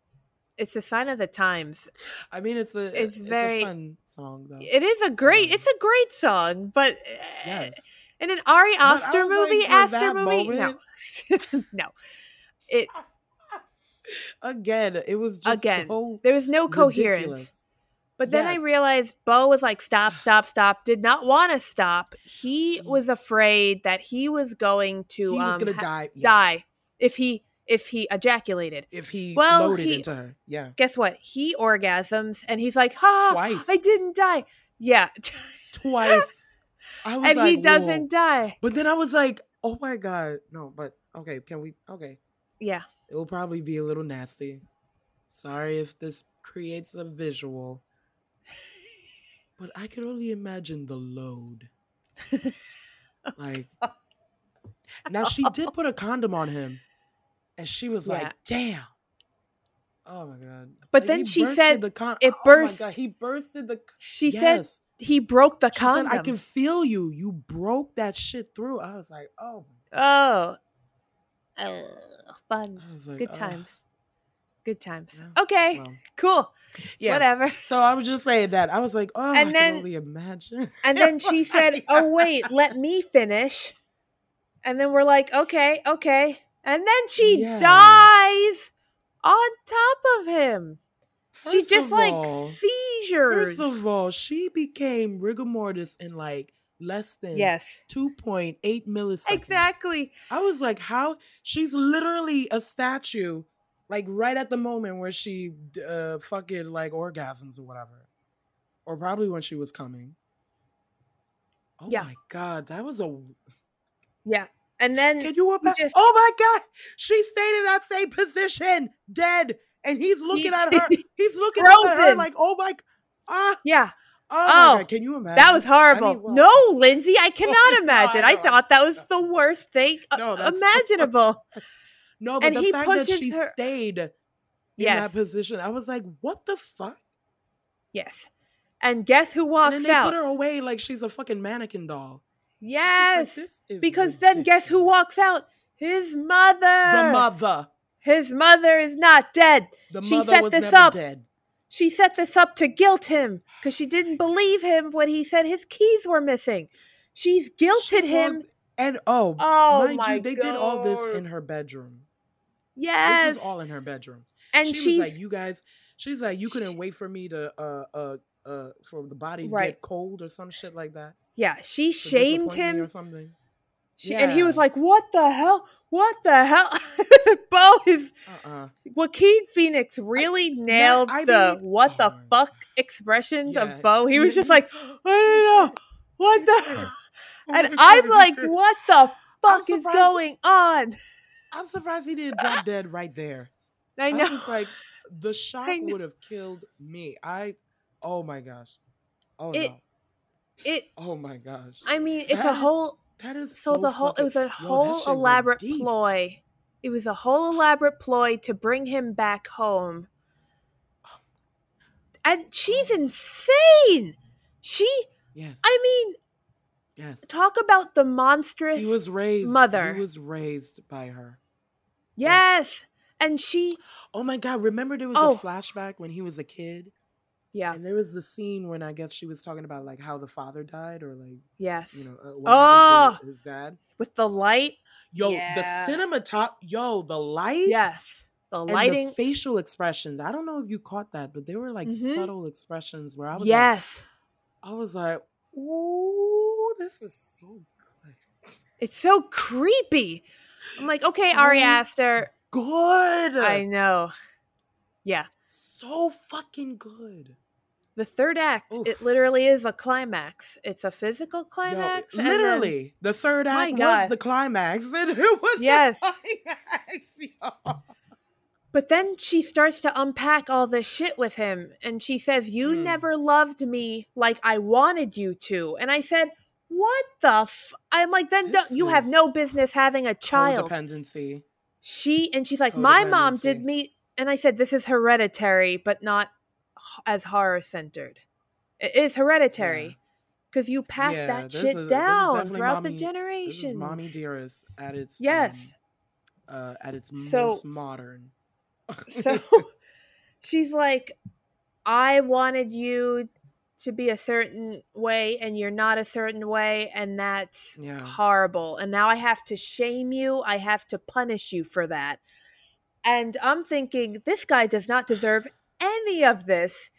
it's a sign of the times. I mean, it's a It's it's, very- a fun song though. It is a great Um, it's a great song, but yes. in an Ari Aster was like, movie, Aster movie, moment- no, no. It Again, it was just again. so there was no coherence. ridiculous. But then I realized Beau was like, stop, stop, stop. Did not want to stop. He was afraid that he was going to He was um, gonna ha- die. yeah, die if he if he ejaculated. if he Well, loaded he- into her. Yeah, Guess what? He orgasms and he's like, ha, Twice. I didn't die. Yeah. twice. I was and like, he doesn't die. But then I was like, oh my god, no. But okay, can we? Okay, Yeah. it will probably be a little nasty. Sorry if this creates a visual, but I can only imagine the load. Oh, like, now she did put a condom on him, and she was Yeah. like, "Damn." Oh my god! But Like, then she said the con- it Oh my God, burst. he bursted the. She said he broke the She condom. said, "I can feel you. You broke that shit through." I was like, "Oh." Oh. Ugh, fun. Like, Good "Ugh." times. Good times. Yeah, Okay. well, Cool. yeah. Whatever. So I was just saying that. I was like, "Oh, And I then- can only imagine." And then she said, "Oh wait, let me finish." And then we're like, "Okay, okay." And then she Yeah. dies on top of him. she just like all- seizures. First of all, she became rigor mortis in like less than yes. 2.8 milliseconds. Exactly. I was like, how? She's literally a statue, like right at the moment where she uh, fucking like orgasms or whatever, or probably when she was coming. Oh Yeah. my god, that was a. Yeah. And then Can you imagine? just- Oh my god, she stayed in that same position, dead, and he's looking at her. He's looking at her like, oh my, ah, yeah, oh, my Oh, god, can you imagine? that was horrible. I mean, well- no, Lindsey, I cannot no, imagine. I I, I thought that was the worst thing uh, No, imaginable. No, but and the he fact that she her- stayed in yes. that position, I was like, what the fuck? Yes. And guess who And walks then they out? put her away like she's a fucking mannequin doll. Like, yes. "This is because then guess who walks out? His mother. The mother. His mother is not dead. The She mother set was this never up. dead. She set this up to guilt him because she didn't believe him when he said his keys were missing. She's guilted She him. And oh, Oh mind my you, they did all this in her bedroom. Yes. This was all in her bedroom. and she she's was like, "You guys," she's like, "You couldn't wait for me to uh uh uh for the body to Right. get cold or some shit like that." yeah, she shamed me or him. something. She, And he was like, "What the hell? What the hell?" Beau is Uh uh Joaquin Phoenix really nailed I the mean- "what the oh my fuck" expressions Yeah, of Beau. He was just like, "I don't know what the," and I'm like, "What the fuck is going on?" I'm surprised he didn't drop dead right there. I I know. was like, the shock would have killed me. I, oh my gosh, oh It- no, it. oh my gosh. I mean, it's That a is whole. that is So, so, the whole. It was a whole elaborate ploy. It was a whole elaborate ploy to bring him back home. And she's oh. insane. She, Yes. I mean, yes. talk about the monstrous. He was raised. mother. He was raised by her. Yes, and she, Oh my god! Remember there was Oh. a flashback when he was a kid, yeah, and there was the scene when I guess she was talking about like how the father died or like yes, you know uh, Oh. his dad. with the light. Yo, Yeah. the cinematop. Yo, the light. Yes, the And lighting. the facial expressions. I don't know if you caught that, but they were like Mhm. subtle expressions where I was like, yes, I was like, ooh, this is so good. it's so creepy. I'm like, okay, Ari So Aster. Good. I know. Yeah. so fucking good. The third act, Oof. it literally is a climax. It's a physical Yo, climax. then- literally, the third act was God. the climax, and it was Yes. the climax. yo. but then she starts to unpack all this shit with him. And she says, You Hmm. never loved me like I wanted you to. And I said, What the f? I'm like, then This you have no business having a child. Codependency. She, and she's like, My mom did me. And I said, This is hereditary, but not as horror centered. It is hereditary. Because you pass Yeah, that shit is- down throughout mommy- the generations. is mommy dearest at its Yes. um, uh, at its So- most modern. So she's like, I wanted you to be a certain way and you're not a certain way, and that's Yeah. horrible. And now I have to shame you, I have to punish you for that. And I'm thinking, this guy does not deserve any of this.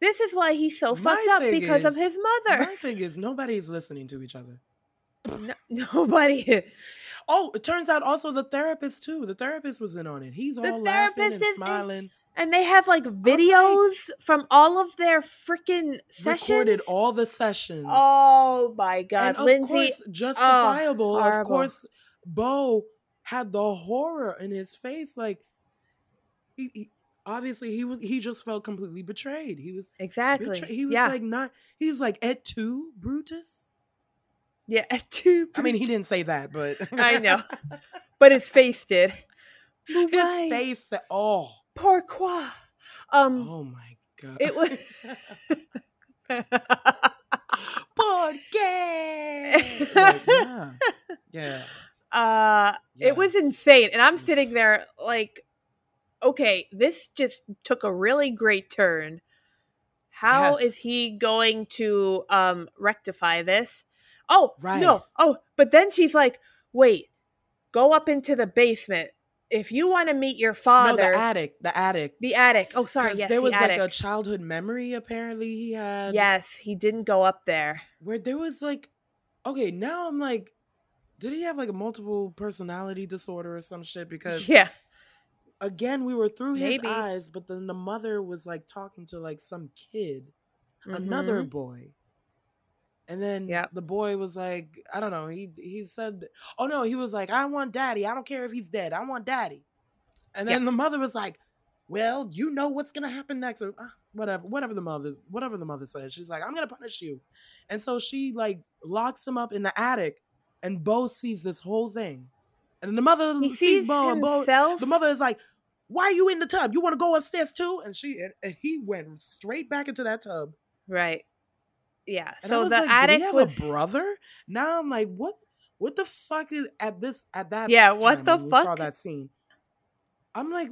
This is why he's so My fucked up because of his mother. My thing is nobody's listening to each other. No, nobody. Oh, it turns out also the therapist too. The therapist was in on it. He's all laughing therapist and is in- smiling. And they have like videos from all of their freaking sessions. Recorded all the sessions. Oh my god, and of Lindsey! course, justifiable. of course, Beau had the horror in his face. Like he, he obviously he was he just felt completely betrayed. He was exactly. betrayed. He was yeah, like not. He was like et tu, Brutus. yeah. Two. I mean, he didn't say that, but I know. but his face did. his Right. face. said- Oh, Pourquoi? Um, oh my god! it was. Porque. Like, yeah, yeah. uh, yeah. it was insane, and I'm sitting there like, okay, this just took a really great turn. How is Yes. he going to um rectify this? Oh Right. no! Oh, but then she's like, wait, go up into the basement if you want to meet your father, no the attic. The attic. The attic. Oh, sorry, Yes, there the was attic. like a childhood memory apparently he had. yes, he didn't go up there. where there was like, okay, now I'm like, did he have like a multiple personality disorder or some shit? Because Yeah. again, we were through his Maybe. eyes, but then the mother was like talking to like some kid, another Mhm. boy. And then the boy was like, I don't know. He he said, oh no, he was like, I want daddy. I don't care if he's dead. I want daddy. And then the mother was like, well, you know what's gonna happen next, or ah, whatever, whatever the mother, whatever the mother says. She's like, I'm gonna punish you, and so she like locks him up in the attic, and Beau sees this whole thing, and the mother He sees sees Beau, and Beau, himself. the mother is like, "Why are you in the tub? You want to go upstairs too?" And she and, and he went straight back into that tub. Right. Yeah. And so the like, attic have was a brother? Now I'm like, what? What the fuck is at this at that? Yeah, what the we Saw fuck? that scene. I'm like,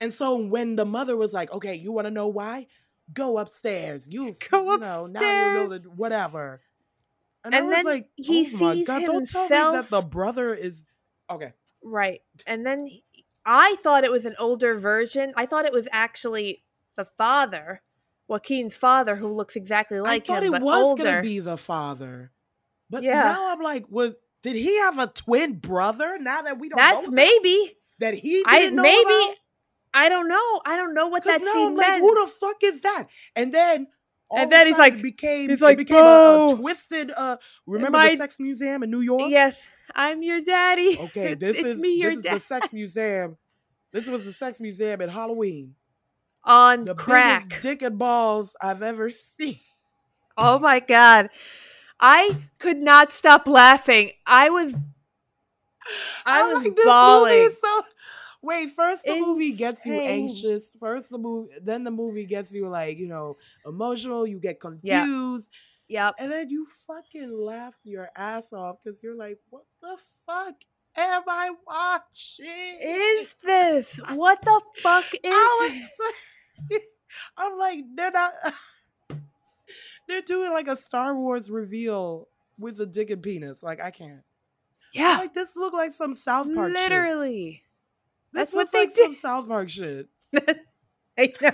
and so when the mother was like, "Okay, you want to know why? Go upstairs. You Go you know now you know upstairs. whatever." And, I And was then like, he "Oh my sees god! Don't tell me that the brother is okay." right. And then he- I thought it was an older version. I thought it was actually the father, Joaquin's father, who looks exactly like him. I thought him, it was older. gonna be the father, but Yeah. now I'm like, was did he have a twin brother? Now that we don't know. That's know maybe. that, that he I didn't know maybe. about? I don't know. I don't know what that now scene I'm like, meant. who the fuck is that? And then all And then he's like- became he's like, became a, a twisted. Uh, remember my- the sex museum in New York? yes, I'm your daddy. Okay, It's- this it's is me, your this is the sex museum. This was the sex museum at Halloween. On The crack. biggest dick and balls I've ever seen. Oh my god. I could not stop laughing. I was I was like, this bawling. so. Wait, first the movie gets you anxious. First the movie, then the movie gets you like you know emotional. You get confused, Yep. and then you fucking laugh your ass off because you're like, "What the fuck am I watching?" Is this what the fuck is? I this? was, I'm like, they're not. They're doing like a Star Wars reveal with a dick and penis. Like I can't. Yeah, Like this look like some South Park. shit. literally. This That's what they like some did. South Park shit. I know.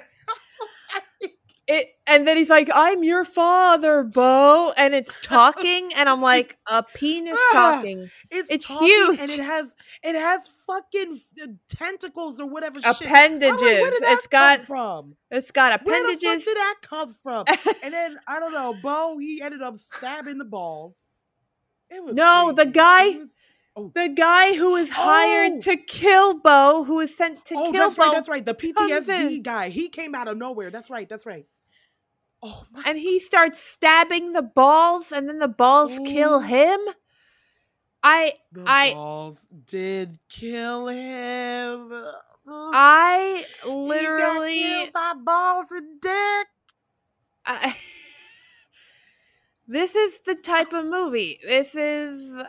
It and then he's like, "I'm your father, Beau," and it's talking, and I'm like, "A penis Ah, talking, It's, It's talking huge. and it has it has fucking uh, tentacles or whatever. shit. Like, appendages. where did that it's got from? it's got appendages Where the fuck did that come from? and then I don't know. Beau he ended up stabbing the balls. It was No, the guy- oh, The guy who was hired Oh! to kill Beau, who was sent to oh, kill that's Beau, right. That's right. The PTSD guy. He came out of nowhere. That's right. That's right. Oh my. and he starts stabbing the balls, and then the balls kill him. I The I- balls did kill him. I He got literally killed by balls and dick. I, this is the type of movie. This is. Uh,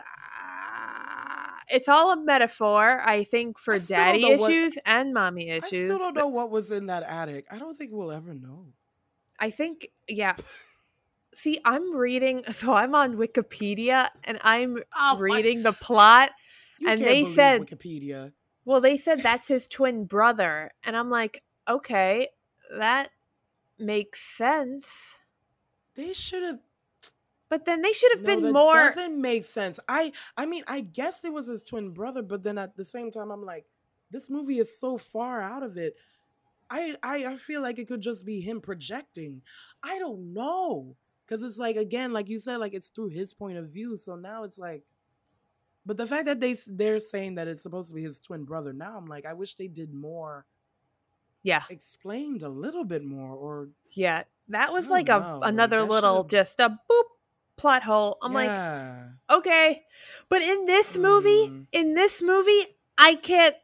it's all a metaphor, I think, for I daddy know what- issues and mommy issues. I still don't know what was in that attic. I don't think we'll ever know. I think, yeah. See, I'm reading, so I'm on Wikipedia and I'm Oh, my- reading the plot. You and they said- Wikipedia. Well, they said that's his twin brother. And I'm like, okay, that makes sense. They should have. But then they should have No, been more. doesn't make sense. I I mean, I guess it was his twin brother, but then at the same time, I'm like, this movie is so far out of it. I I, I feel like it could just be him projecting. I don't know. Cause it's like again, like you said, like it's through his point of view. So now it's like but the fact that they they're saying that it's supposed to be his twin brother, now I'm like, I wish they did more, Yeah. explained a little bit more, or Yeah. That was like a know, another that little should've- just a boop plot hole. I'm like, okay. But in this movie, Mm. in this movie, I can't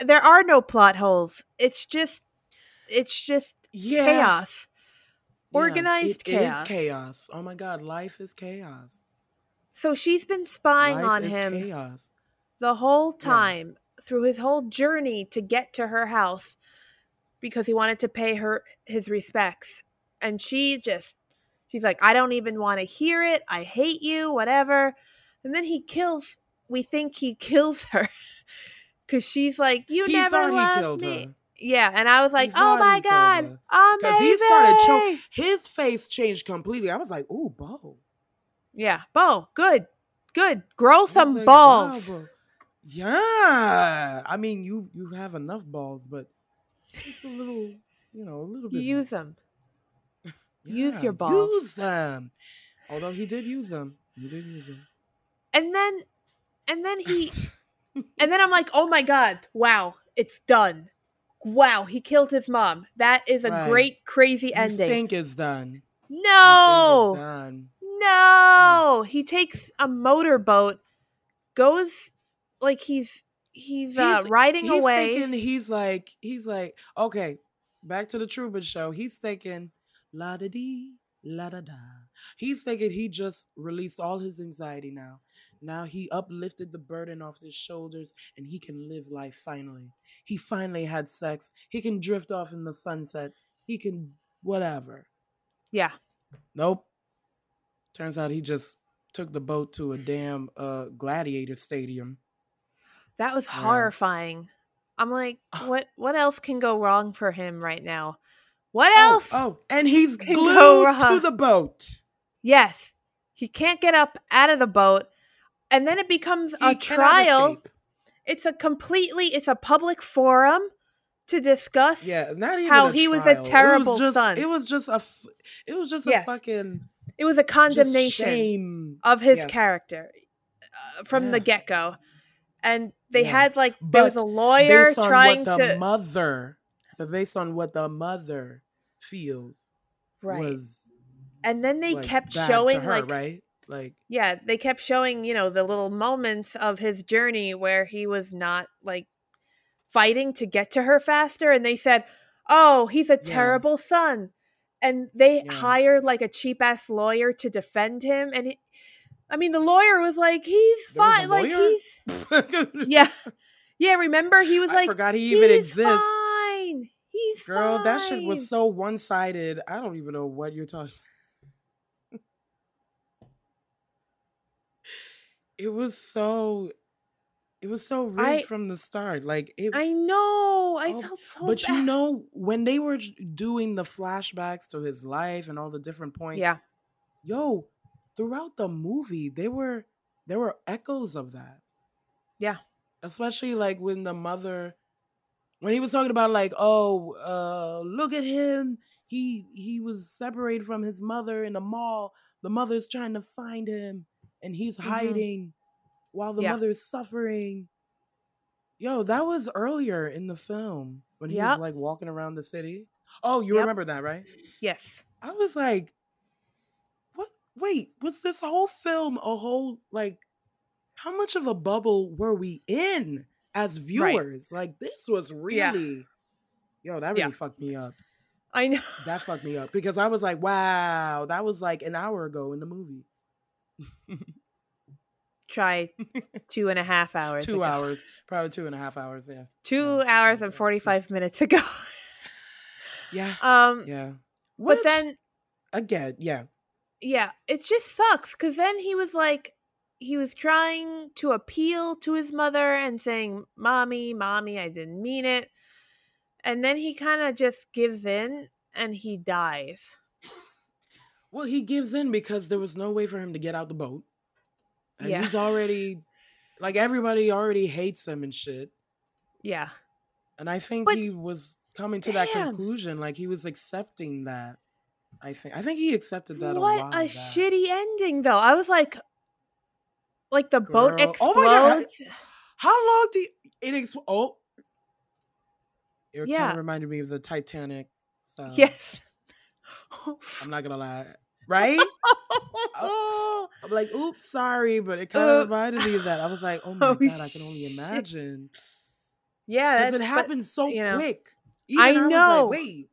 there are no plot holes. It's just it's just yeah. chaos. Yeah, Organized it is chaos. chaos. Oh my god, life is chaos. So she's been spying life on him Chaos. the whole Yeah. time through his whole journey to get to her house because he wanted to pay her his respects. And she just she's like, I don't even want to hear it. I hate you, whatever. And then he kills we think he kills her. Cause she's like, You He never loved killed me. her. Yeah, and I was like, Oh my god, amazing. Because he started choking. His face changed completely. I was like, ooh, Beau. Yeah, Beau, good, good. Grow some like, balls. Beau. Yeah. I mean, you you have enough balls, but just a little, you know, a little bit. use them. more. use your balls. Use them. Although he did use them. He did use them. And then, and then he, and then I'm like, oh my god, wow, it's done. Wow, he killed his mom. That is a Right. great, crazy You ending. think it's done. You no, it's done. no. He takes a motorboat, goes like he's he's, uh, riding he's away. Thinking he's like he's like okay, back to the Truman Show. He's thinking la da dee la da da. He's thinking he just released all his anxiety now. Now he uplifted the burden off his shoulders and he can live life finally. He finally had sex. He can drift off in the sunset. He can whatever. yeah, Nope. Turns out he just took the boat to a damn uh gladiator stadium. that was Yeah. horrifying. I'm like, Ah. what? What else can go wrong for him right now? What Oh, else? Oh, and he's glued to the boat. Yes. He can't get up out of the boat. And then it becomes He a trial. escape. It's a completely it's a public forum to discuss Yeah, not even how he was a terrible it was just, son. It was just a. It was just Yes. a fucking it was a condemnation of his character uh, from the Yeah. get-go. And they Yeah. had like there was a lawyer trying the to mother, but based on what the mother feels, right. was and then they like, kept showing her, like right, like yeah, they kept showing, you know, the little moments of his journey where he was not like fighting to get to her faster and they said, "Oh, he's a Yeah. terrible son." And they Yeah. hired like a cheap ass lawyer to defend him and he, I mean the lawyer was like, "He's There was a fine." Like he's Yeah. Yeah, remember he was I like forgot he even "He's exists. Fine. He's Girl, that shit was so one sided. I don't even know what you're talking. It was so. It was so rigged I- from the start. Like it. I know. I Oh, felt so but bad. you know when they were doing the flashbacks to his life and all the different points. Yeah. Yo, throughout the movie, they were there were echoes of that. Yeah. Especially like when the mother when he was talking about like, oh, uh, look at him. He he was separated from his mother in the mall. The mother's trying to find him and he's Mhm. hiding while the Yeah. mother's suffering. Yo, that was earlier in the film when he Yep. was like walking around the city. Oh, you Yep. remember that, right? Yes. I was like, what? Wait, was this whole film a whole, like, how much of a bubble were we in as viewers? Like, this was Yeah. really, yo, that really Yeah. fucked me up. I know. That fucked me up because I was like, wow, that was like an hour ago in the movie. Try two and a half hours. two ago. hours, probably two and a half hours. Yeah. Two Yeah, hours and forty five minutes ago. Yeah. um Yeah. but then again, yeah. yeah, it just sucks because then he was like he was trying to appeal to his mother and saying, Mommy, mommy, I didn't mean it. And then he kind of just gives in and he dies. Well, he gives in because there was no way for him to get out the boat. And Yeah. he's already like everybody already hates him and shit. Yeah. And I think But- he was coming to that conclusion, like he was accepting that. I think I think he accepted that a what a back. shitty ending though. I was like like the boat Girl. explodes. Oh my God. How long do you, it ex- oh it kind of reminded me of the Titanic style. Yes. I'm not gonna lie. Right? I'm like, oops, sorry, but it kind of reminded me of that. I was like, oh my oh, god, I can only imagine. yeah, Because it but- happened so you know. quick. I was know. like, wait.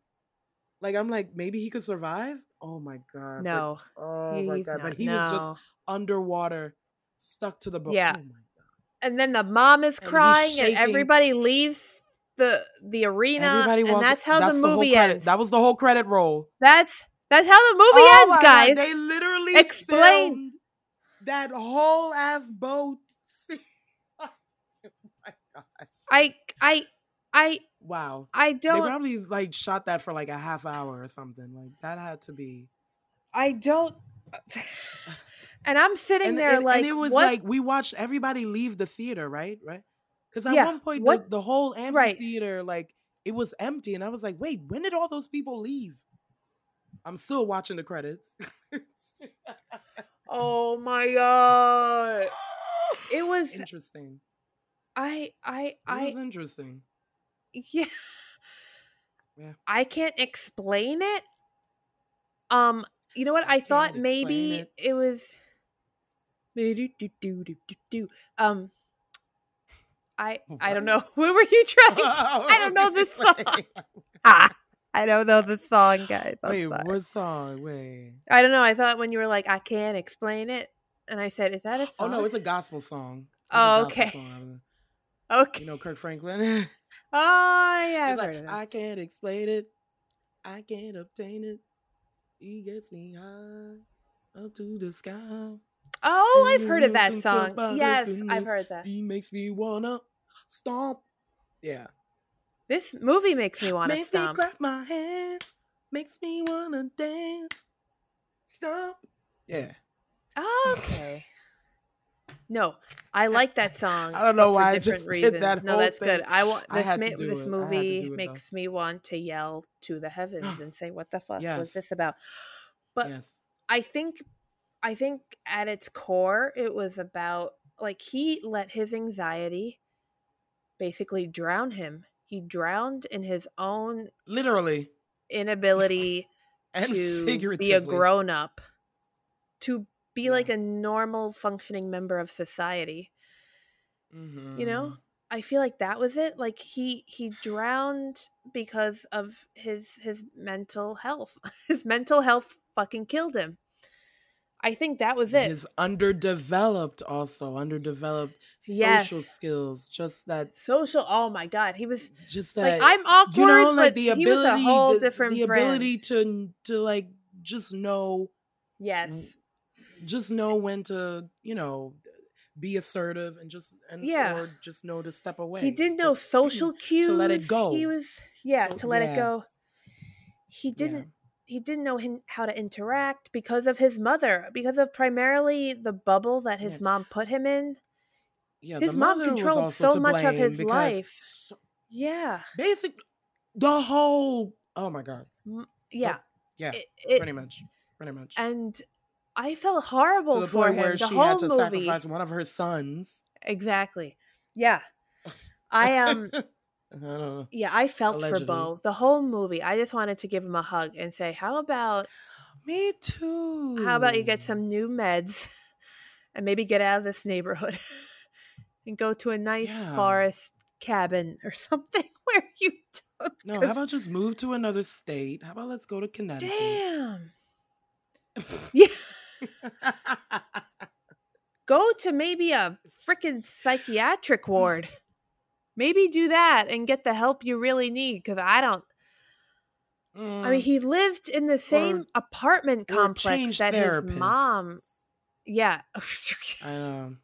Like I'm like, maybe he could survive? Oh my god. but- No. oh my god. But he was just underwater, stuck to the boat. Yeah. Oh my god. and then the mom is crying and shaking. everybody leaves the the arena Everybody and that's how the movie credit- ends. That was the whole credit roll. that's that's how the movie Oh ends, God, guys. They literally Explain. that whole ass boat. scene. oh my god. I I I Wow. I don't They probably like shot that for like a half hour or something. Like that had to be. I don't and I'm sitting And, there and, like and it was what? like we watched everybody leave the theater, right? Right? Because at Yeah, one point the, the whole Right. amphitheater, like it was empty, and I was like, wait, when did all those people leave? I'm still watching the credits. oh my god. It was interesting. I I It I was interesting. yeah. Yeah. I can't explain it. Um, you know what? I thought maybe it. it was. Um, I I don't know. What were you trying? To, I don't know this song. ah, I don't know the song, guys. I'm Wait, sorry. what song? Wait. I don't know. I thought when you were like, I can't explain it, and I said, "Is that a song?" Oh no, it's a gospel song. It's Oh, gospel okay. song. okay. You know Kirk Franklin. oh yeah, like. I can't explain it. I can't obtain it. He gets me high up to the sky. Oh, I've heard of that song. Yes, I've heard that. He makes me wanna stomp. Yeah. This movie makes me want to makes stomp. me clap my hands. Makes me wanna dance. Stomp. Yeah. Okay. No, I like that song. I don't know why I just did that No, that's good. I want this. to ma- this it. I had to movie it, though. makes me want to yell to the heavens and say, "What the fuck was this about?" But yes. I think, I think at its core, it was about like he let his anxiety basically drown him. He drowned in his own Literally. inability And to be a grown up, to be Yeah. like a normal functioning member of society. Mhm. You know, I feel like that was it. Like he he drowned because of his his mental health. His mental health fucking killed him. I think that was it. His underdeveloped, also underdeveloped Yes. social skills. Just that, Social. Oh my god, he was just that. like I'm awkward, you know, like but the he was a whole to- different the ability to to like just know, yes, just know eh when to, you know, be assertive and just and Yeah. or just know to step away. he didn't know Just, social cues. let it go. He was yeah So- to let it go. yes. He Yeah. He didn't know how to interact because of his mother, because of primarily the bubble that his Yeah. mom put him in. Yeah, His mom controlled so much of his life. s- Yeah, Basic, the whole. Oh my god. yeah. Yeah, It, it, pretty much, pretty much. and I felt horrible to the for point him. where the she had to movie, sacrifice one of her sons. exactly. Yeah, I um, I don't know. yeah, I felt for Allegedly. Beau the whole movie. I just wanted to give him a hug and say, "How about Me too. how about you get some new meds and maybe get out of this neighborhood and go to a nice Yeah. forest cabin or something where you don't." No, 'cause how about just move to another state? How about let's go to Connecticut? damn? Yeah. go to maybe a freaking psychiatric ward. Maybe do that and get the help you really need because I don't. I mean, Mm, he lived in the same apartment complex that his mom. Yeah. I know.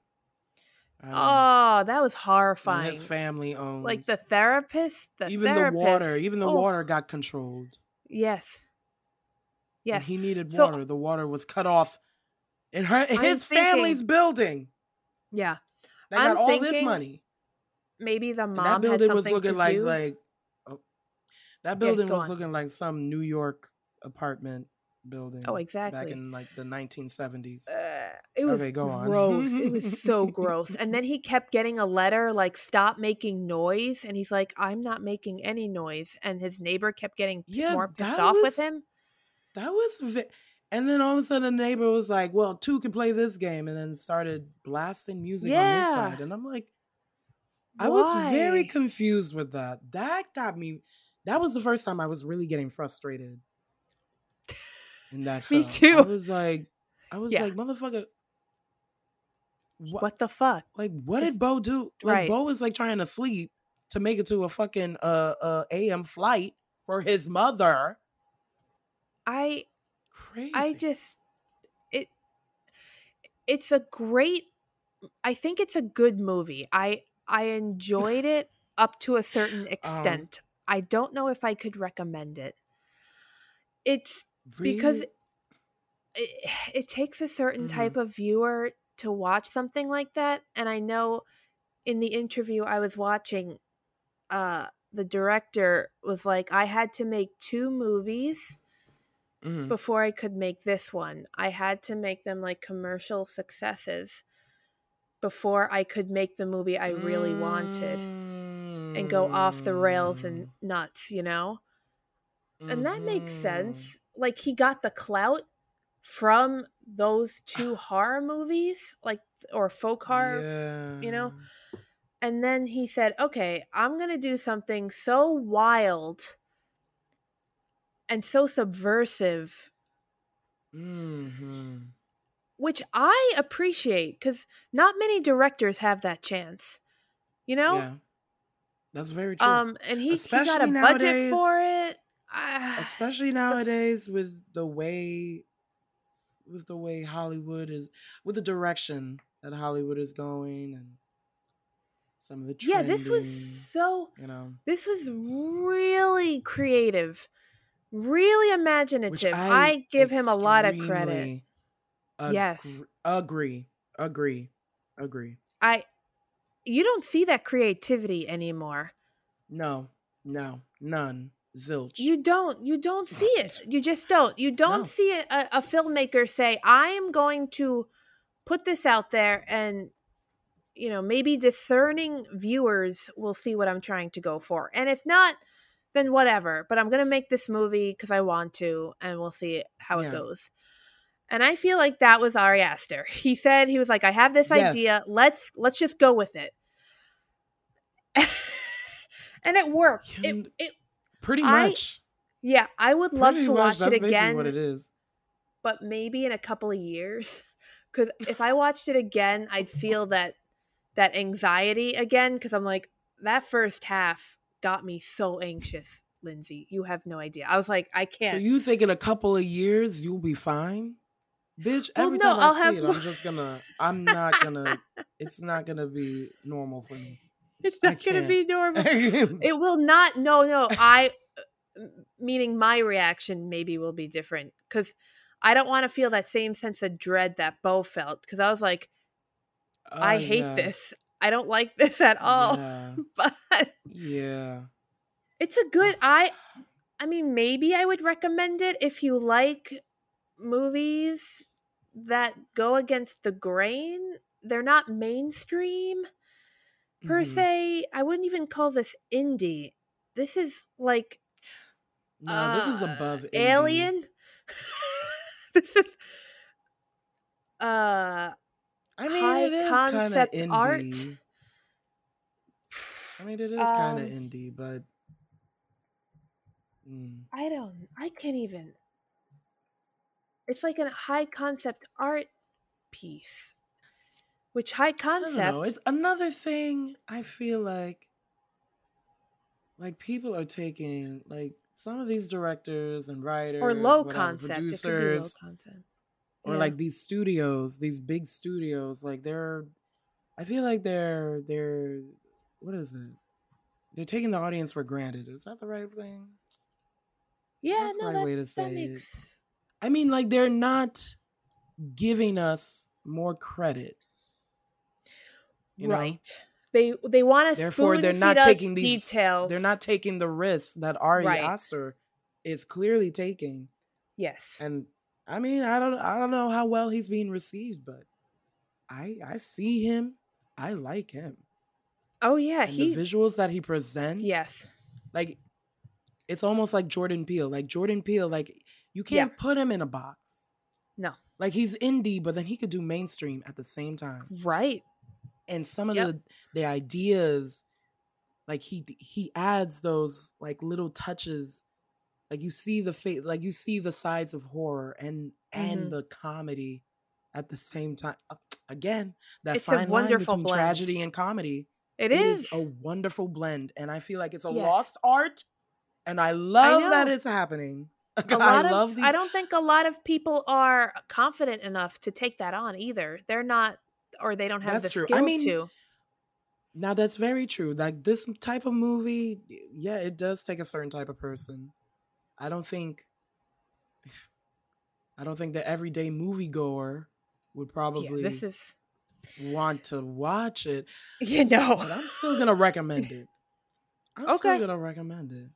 I know. oh, that was And horrifying. his family owns. Like the therapist, the even therapist. the water, even the oh, water got controlled. Yes. Yes. he needed So- water. The water was cut off in her in his thinking- family's building. Yeah. They got I'm all this money. Maybe the And mom that had building was something looking to like do. like oh, that building go was on. looking like some New York apartment building. oh, exactly. Back in like the 1970s. Uh, it was Okay, gross. it was so gross. And then he kept getting a letter like "Stop making noise," and he's like, "I'm not making any noise." And his neighbor kept getting Yeah, more pissed that off with him. That was, vi- and then all of a sudden the neighbor was like, "Well, two can play this game," and then started blasting music on his side, and I'm like, I was very confused with that. That got me. That was the first time I was really getting frustrated. In that Me too. I was like, I was Yeah. like, motherfucker. What? What the fuck? Like, what It's- did Beau do? Like, right. Beau was like trying to sleep to make it to a fucking uh uh AM flight for his mother. I Crazy. I just it it's a great I think it's a good movie. I I enjoyed it up to a Um certain extent. I don't know if I could recommend it. It's because it, it takes a certain Mhm. type of viewer to watch something like that and I know in the interview I was watching uh the director was like I had to make two movies Mhm. before I could make this one. I had to make them like commercial successes before I could make the movie I really wanted and go off the rails and Mm. nuts, you know? And that makes Mhm. sense. Like he got the clout from those two horror movies, like or folk horror, you know? And then he said, "Okay, I'm going to do something so wild and so subversive Mhm. Which I appreciate because not many directors have that chance. You know, Yeah. That's very true. um, and he, he got a Especially budget for it. Ah, especially nowadays with the way with the way Hollywood is with the direction that Hollywood is going and some of the yeah, this was so. you know This was really creative, really imaginative. I, I, give him a lot of credit. Ag- Yes. agree agree agree I, you don't see that creativity anymore. no no none zilch You don't. You don't see it. You just don't. You don't No. see a, a, filmmaker say, "I am going to put this out there," and you know, maybe discerning viewers will see what I'm trying to go for, and if not, then whatever. But I'm going to make this movie because I want to, and we'll see how it Yeah. goes. And I feel like that was Ari Aster. He said he was like, "I have this Yes. idea. Let's let's just go with it." and it worked. It, it Pretty I much. yeah, I would love Pretty to much, watch it again, What it is. but maybe in a couple of years. Because if I watched it again, I'd feel that that anxiety again. Because I'm like, that first half got me so anxious, Lindsey. You have no idea. I was like, I can't. you think in a couple of years you'll be fine? Bitch, Well, every no, time I I'll see have it, more- I'm just gonna I'm not gonna it's not gonna be normal for me. it's not gonna be normal. it will not. No, no. I meaning my reaction maybe will be different because I don't want to feel that same sense of dread that Beau felt because I was like, I Uh, hate yeah, this. I don't like this at all. Yeah, But yeah. it's a good. I. I mean, maybe I would recommend it if you like movies that go against the grain. They're not mainstream per Mhm. se. I wouldn't even call this indie. This is like No, this is uh, above indie. Alien. this is uh I mean, high it is kind of concept art. I mean, it is kind of Um, indie, but mm, I don't I can't even It's like a high concept art piece. Which high I don't know. concept It's another thing. I feel like, like people are taking like some of these directors and writers or low whatever, concept. Be low producers, concept. or Yeah. like these studios, these big studios. Like they're, I feel like they're they're what is it? They're taking the audience for granted. Is that the right thing? Yeah, the no, right that, way to that say it. I mean, like they're not giving us more credit. You know? right. They they want us to Therefore, they're not taking these details. They're not taking the risks that Ari Right. Aster is clearly taking. Yes. And I mean, I don't I don't know how well he's being received, but I I see him. I like him. Oh yeah, And he the visuals that he presents, yes. like it's almost like Jordan Peele. Like Jordan Peele, like you can't put him in a box. No. Like he's indie, but then he could do mainstream at the same time. Right. and some of Yep. the the ideas like he he adds those like little touches like you see the fa- like you see the sides of horror and and the comedy at the same time Uh, again that It's a fine wonderful line between tragedy and comedy It it is. is a wonderful blend and i feel like it's a Yes. lost art and i love that it's happening a lot i of I don't think a lot of people are confident enough to take that on either. They're not or they don't have That's the true. skill I mean, to. Now that's very true. Like this type of movie, yeah, it does take a certain type of person. I don't think I don't think the everyday moviegoer would Yeah, probably this is want to watch it, you know. but I'm still gonna recommend it. I'm Okay. still gonna recommend it.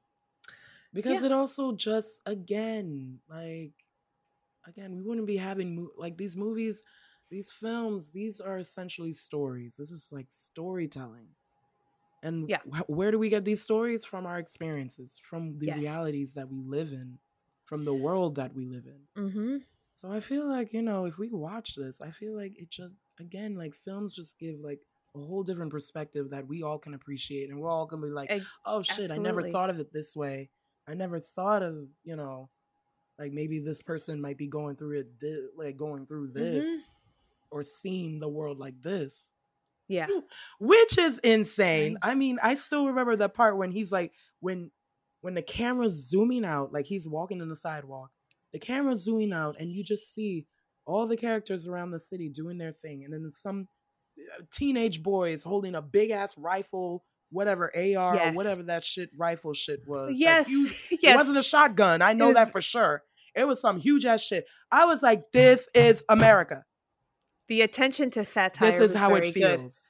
Because Yeah. it also just again, like again, we wouldn't be having mo- like these movies, these films, these are essentially stories. This is like storytelling. And Yeah. wh- where do we get these stories from our experiences, from the Yes. realities that we live in, from the world that we live in. Mm-hmm. So I feel like, you know, if we watch this, I feel like it just again, like films just give like a whole different perspective that we all can appreciate and we're all gonna be like, oh shit, I never thought of it this way. I never thought of, you know, like maybe this person might be going through it thi- like going through this or seeing the world like this. Yeah. Which is insane. I mean, I still remember that part when he's like when when the camera's zooming out, like he's walking in the sidewalk. The camera's zooming out and you just see all the characters around the city doing their thing and then some uh, teenage boys holding a big ass rifle, whatever AR Yes. or whatever that shit rifle shit was. like, Yes. It wasn't a shotgun. I know was- that for sure. It was some huge ass shit. I was like, this is America. the attention to satire. This is how it good. feels.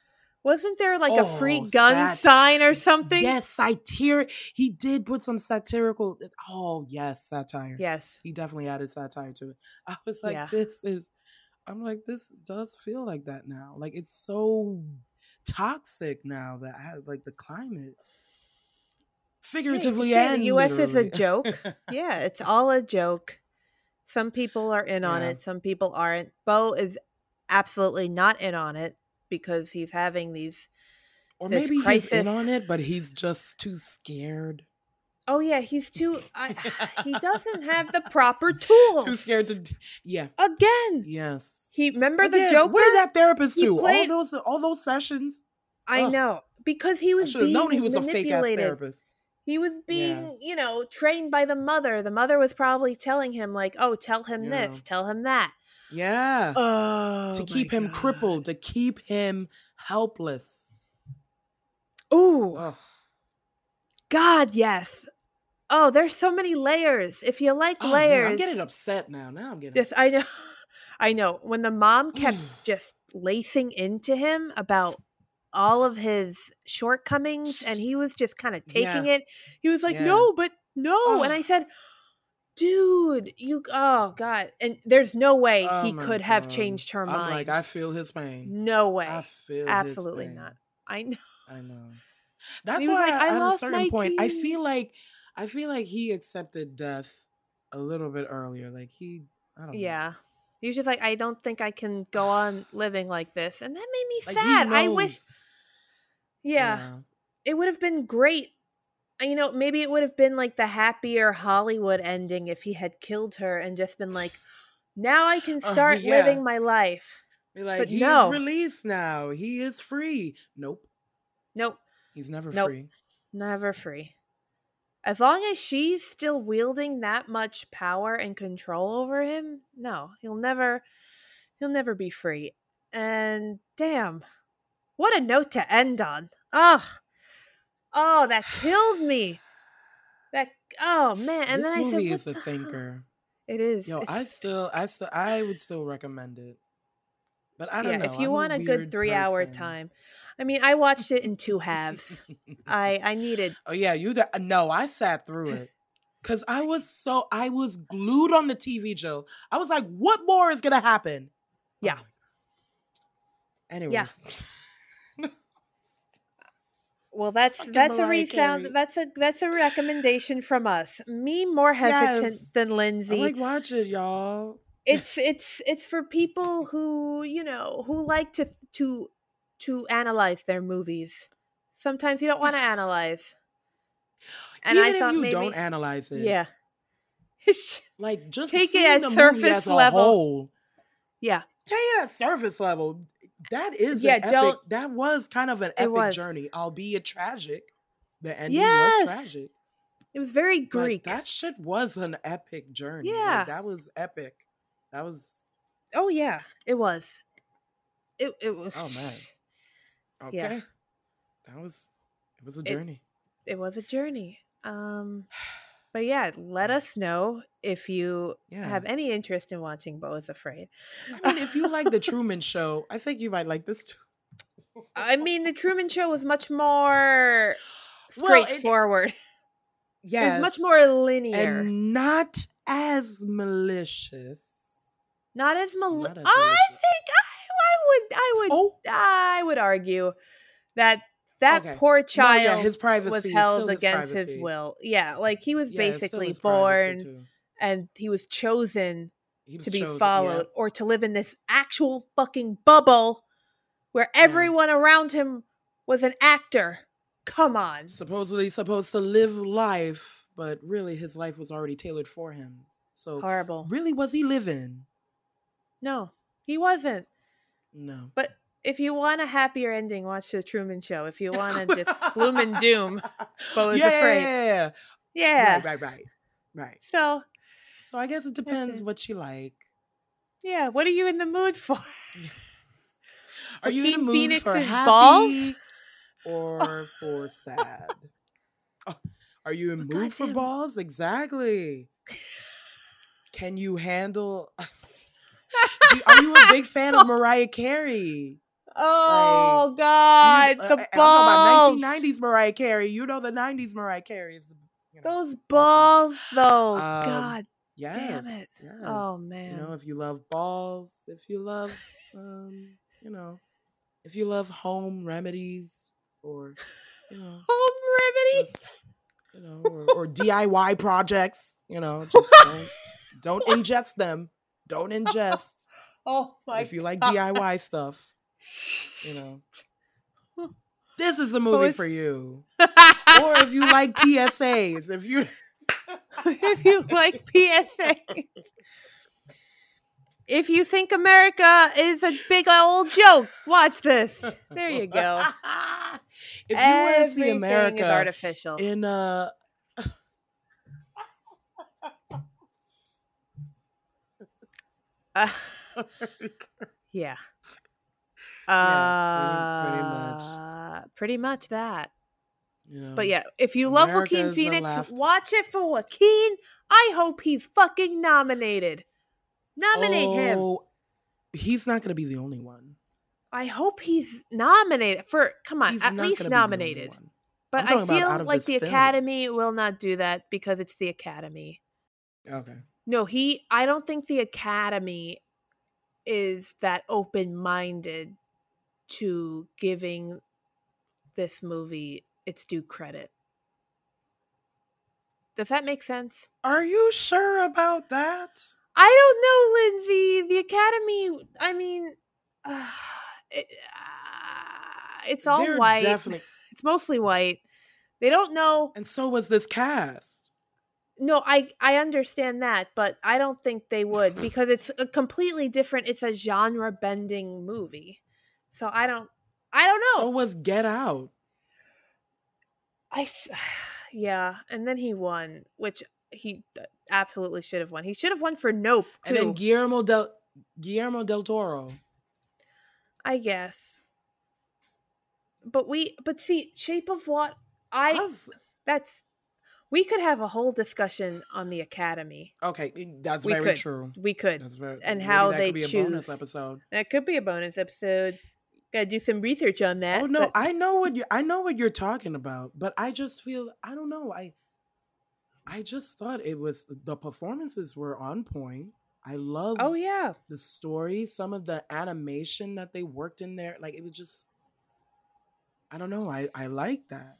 Wasn't there like a free Oh, gun sat- sign or something? Yes, satire. He did put some satirical. Oh yes, satire. Yes. he definitely added satire to it. I was like, Yeah. this is. I'm like, this does feel like that now. Like it's so toxic now that I like the climate, Yeah, figuratively say and the U.S. is a joke. yeah, it's all a joke. Some people are in on Yeah. it, some people aren't. Beau is absolutely not in on it because he's having these Or maybe he's in on it, but he's just too scared. Oh yeah, he's too. I, he doesn't have the proper tools. Too scared to. Yeah. Again, Yes. he remember the Again, Joker. What did that therapist He do? played- all those all those sessions. I Ugh. know because he was being known he was a fake ass manipulated. therapist. He was being, you know, trained by the mother. The mother was probably telling him, like, "Oh, tell him Yeah. this, tell him that." Yeah. Oh, to keep him crippled, to keep him helpless. Ooh, Ugh. God, yes. Oh, there's so many layers. If you like Oh, man, layers, I'm getting upset now. Now I'm getting. This upset. I know. I know. When the mom kept mm. just lacing into him about all of his shortcomings and he was just kind of taking Yeah. it, he was like, Yeah. "No, but no." And I oh. said, "Dude, you oh god." And there's no way Oh he could have changed her I'm mind. like, I feel his pain. no way. I feel his Absolutely not. I know. I know. That's why like, "I at a certain my point, I feel like, I feel like he accepted death a little bit earlier. Like he, I don't know. Yeah. He was just like, I don't think I can go on living like this. And that made me Like, sad. I wish knows. yeah. it would have been great. Uh, You know, maybe it would have been like the happier Hollywood ending if he had killed her and just been like, now I can Uh, start yeah. living my life. Be like, But he's no. released now. He is free. Nope. Nope, He's never Nope. free. never free. As long as she's still wielding that much power and control over him, no, he'll never he'll never be free. And damn, what a note to end on. Ugh. Oh, that killed me. That oh man. And this then I movie said, is a "What the hell?" thinker. It is. Yo, It's- I still, I still, I would still recommend it. But I don't yeah, know. if you I'm want a, good weird three hour time. I mean, I watched it in two halves. I I needed oh yeah, you. d- uh, No, I sat through it because I was so I was glued on the TV, Joe. I was like, what more is gonna happen? Oh Yeah. God. Anyways. well. That's Fucking that's a resound. Carey. That's a that's a recommendation from us. Me more hesitant Yes. than I'm Lindsey. like, watch it, y'all. it's it's it's for people who you know who like to to to analyze their movies. Sometimes you don't want to analyze. And Even I thought if you maybe don't analyze it, yeah. like just Take it at the movie surface as a level. whole. yeah. Take it at surface level. That is Yeah, an epic, don't- that was kind of an epic journey, albeit tragic. The ending Yes. was tragic. It was very Greek. that shit was an epic journey. Like, Yeah. that was epic. That was oh yeah, it was. It it was Oh, man. Okay. Yeah. That was it was a journey. it was a journey. Um, but yeah, let us know if you Yeah. have any interest in watching Beau is Afraid. I mean, if you like the Truman Show, I think you might like this too. I mean, the Truman Show was much more Well, it- straightforward. It yes, was much more linear, and not as malicious. not as mal. not as I malicious. think I, I would, I would, Oh, I would argue that that Okay. poor no, child yeah, his privacy was held still his against his will. Yeah, like he was Yeah, basically born and he was chosen He was to be chosen, yeah. followed or to live in this actual fucking bubble where everyone around him was an actor. Come on. supposedly supposed to live life, but really his life was already tailored for him. So Horrible. really was he living? No, he wasn't. No. But if you want a happier ending, watch the Truman Show. If you want to just gloom and doom, Beau is yeah, afraid. Yeah, yeah, yeah. Right, right, right. Right. So, So I guess it depends what you like. yeah, what are you in the mood for? Are you in the mood Phoenix's for happy balls? or for sad? Oh, Are you in mood for balls? Exactly. Can you handle? Do- Are you a big fan of Mariah Carey? Oh You- God, uh, the I'm balls! about 1990s Mariah Carey. You know the 90s Mariah Carey is the you know, Those balls, though. Um, God, Yes, Damn it. Oh, yes. You know, man. if you love balls, if you love, um, you know, if you love home remedies, or you know, home remedy. just, you know, or, or DIY projects, you know, just don't don't ingest them. Don't ingest. Oh my! if you like God. DIY stuff, you know. this is the movie is- for you. or if you like PSAs, if you if you like PSA. If you think America is a big old joke, watch this. There you go. if you want to see Everything is America artificial. in uh Uh, yeah. Yeah, pretty- pretty much. Uh, pretty much that. you know, But yeah, if you love America Joaquin Phoenix, watch it for Joaquin. I hope he's fucking nominated. Nominate him. Oh, He's not going to be the only one. I hope he's nominated for. Come on, He's at least gonna be the only nominated. But I feel like the film. Academy will not do that because it's the Academy. Okay. No, he. I don't think the Academy is that open minded to giving this movie its due credit. Does that make sense? Are you sure about that? I don't know, Lindsey. The Academy. I mean, uh, it, uh, it's all They're white. definitely- It's mostly white. They don't know. And so was this cast. No, I I understand that, but I don't think they would because it's a completely different. It's a genre bending movie, so I don't. I don't know. So was Get Out. I, f- yeah, and then he won, which he uh, absolutely should have won. He should have won for Nope too. And then Guillermo del Guillermo del Toro. I guess. But we, but see, Shape of What I was- that's we could have a whole discussion on the Academy. okay, that's We very could. true. We could. That's very and how that they could be a bonus choose. episode. That could be a bonus episode. Gotta do some research on that. oh no, but- I know what you I know what you're talking about, but I just feel I don't know. I I just thought it was the performances were on point. I love oh yeah, the story, some of the animation that they worked in there. Like it was just I don't know. I I like that.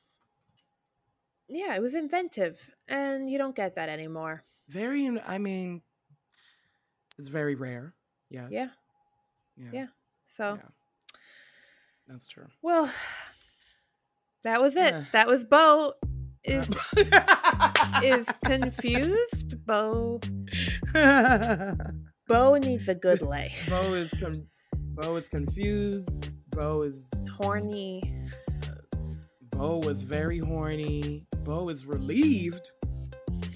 Yeah, it was inventive, and you don't get that anymore. Very I mean it's very rare. Yes. Yeah. Yeah. Yeah. So, yeah. That's true. well, that was it. Yeah. That was Beau. Is is confused. Beau Beau needs a good lay. Beau is con- Beau is confused. Beau is Horny. Beau was very horny. Beau is relieved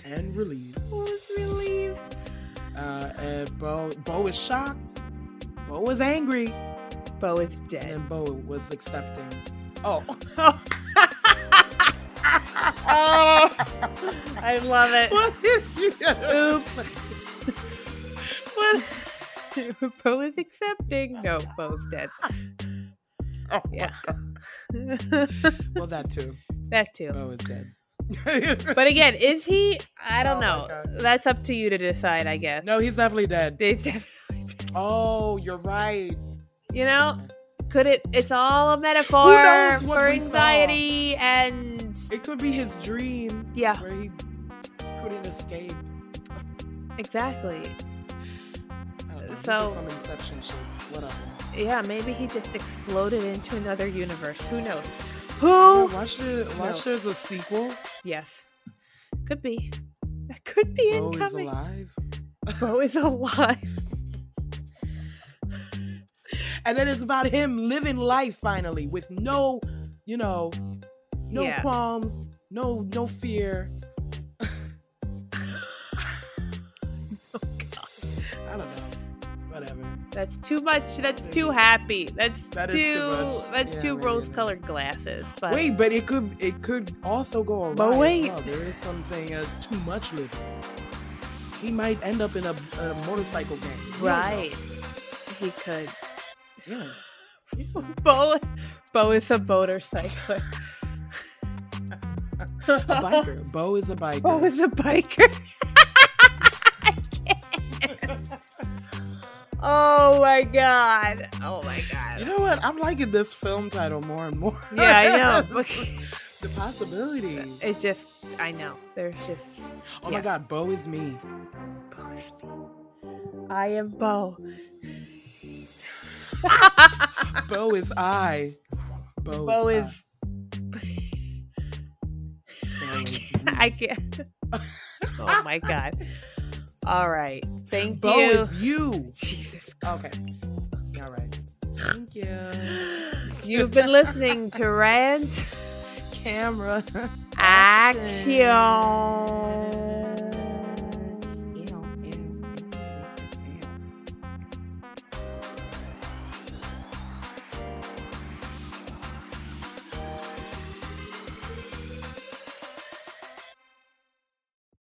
and relieved. Was relieved. Uh, and Beau Beau is shocked. Beau was angry, Beau is dead. and Beau was accepting. Oh, Oh. oh, I love it. Oops. What? Beau is accepting. No, Beau's dead. Oh, Yeah. well, that too. that too. Beau is dead. But again, is he? I don't Oh know. That's up to you to decide, I guess. no, he's definitely dead. He's definitely dead. Oh, you're right. You know, could it? It's all a metaphor for we saw? anxiety and It could be his dream. Yeah. Where he couldn't escape. exactly. Know, So- some Inception shit. Whatever. Yeah, maybe he just exploded into another universe. Who knows? Who? watch the watch. There's a sequel. Yes, could be. That could be Beau is incoming. alive. Beau is alive. And then it's about him living life finally with no, you know, no Yeah. qualms, no no fear. Oh God, I don't know. Whatever. That's too much. That's too happy. That's That too. too much. That's Yeah, too rose-colored glasses. But Wait, but it could it could also go awry. But wait. well. there is something as too much living. He might end up in a, a motorcycle gang. You right, he could. Yeah. Beau, Beau is a motorcycler. A biker. Beau is a biker. Beau is a biker. Oh my god. Oh my god. You know what? I'm liking this film title more and more. Yeah, I know. the possibilities. It just I know. There's just Oh yeah. my god, Beau is me. Beau is me. I am Beau. Beau is I. Beau, Beau is, is... I can't. oh my god. All right. Thank Beau you. is you. Jesus. Okay. All right. Thank you. You've been listening to Rant Camera. Action.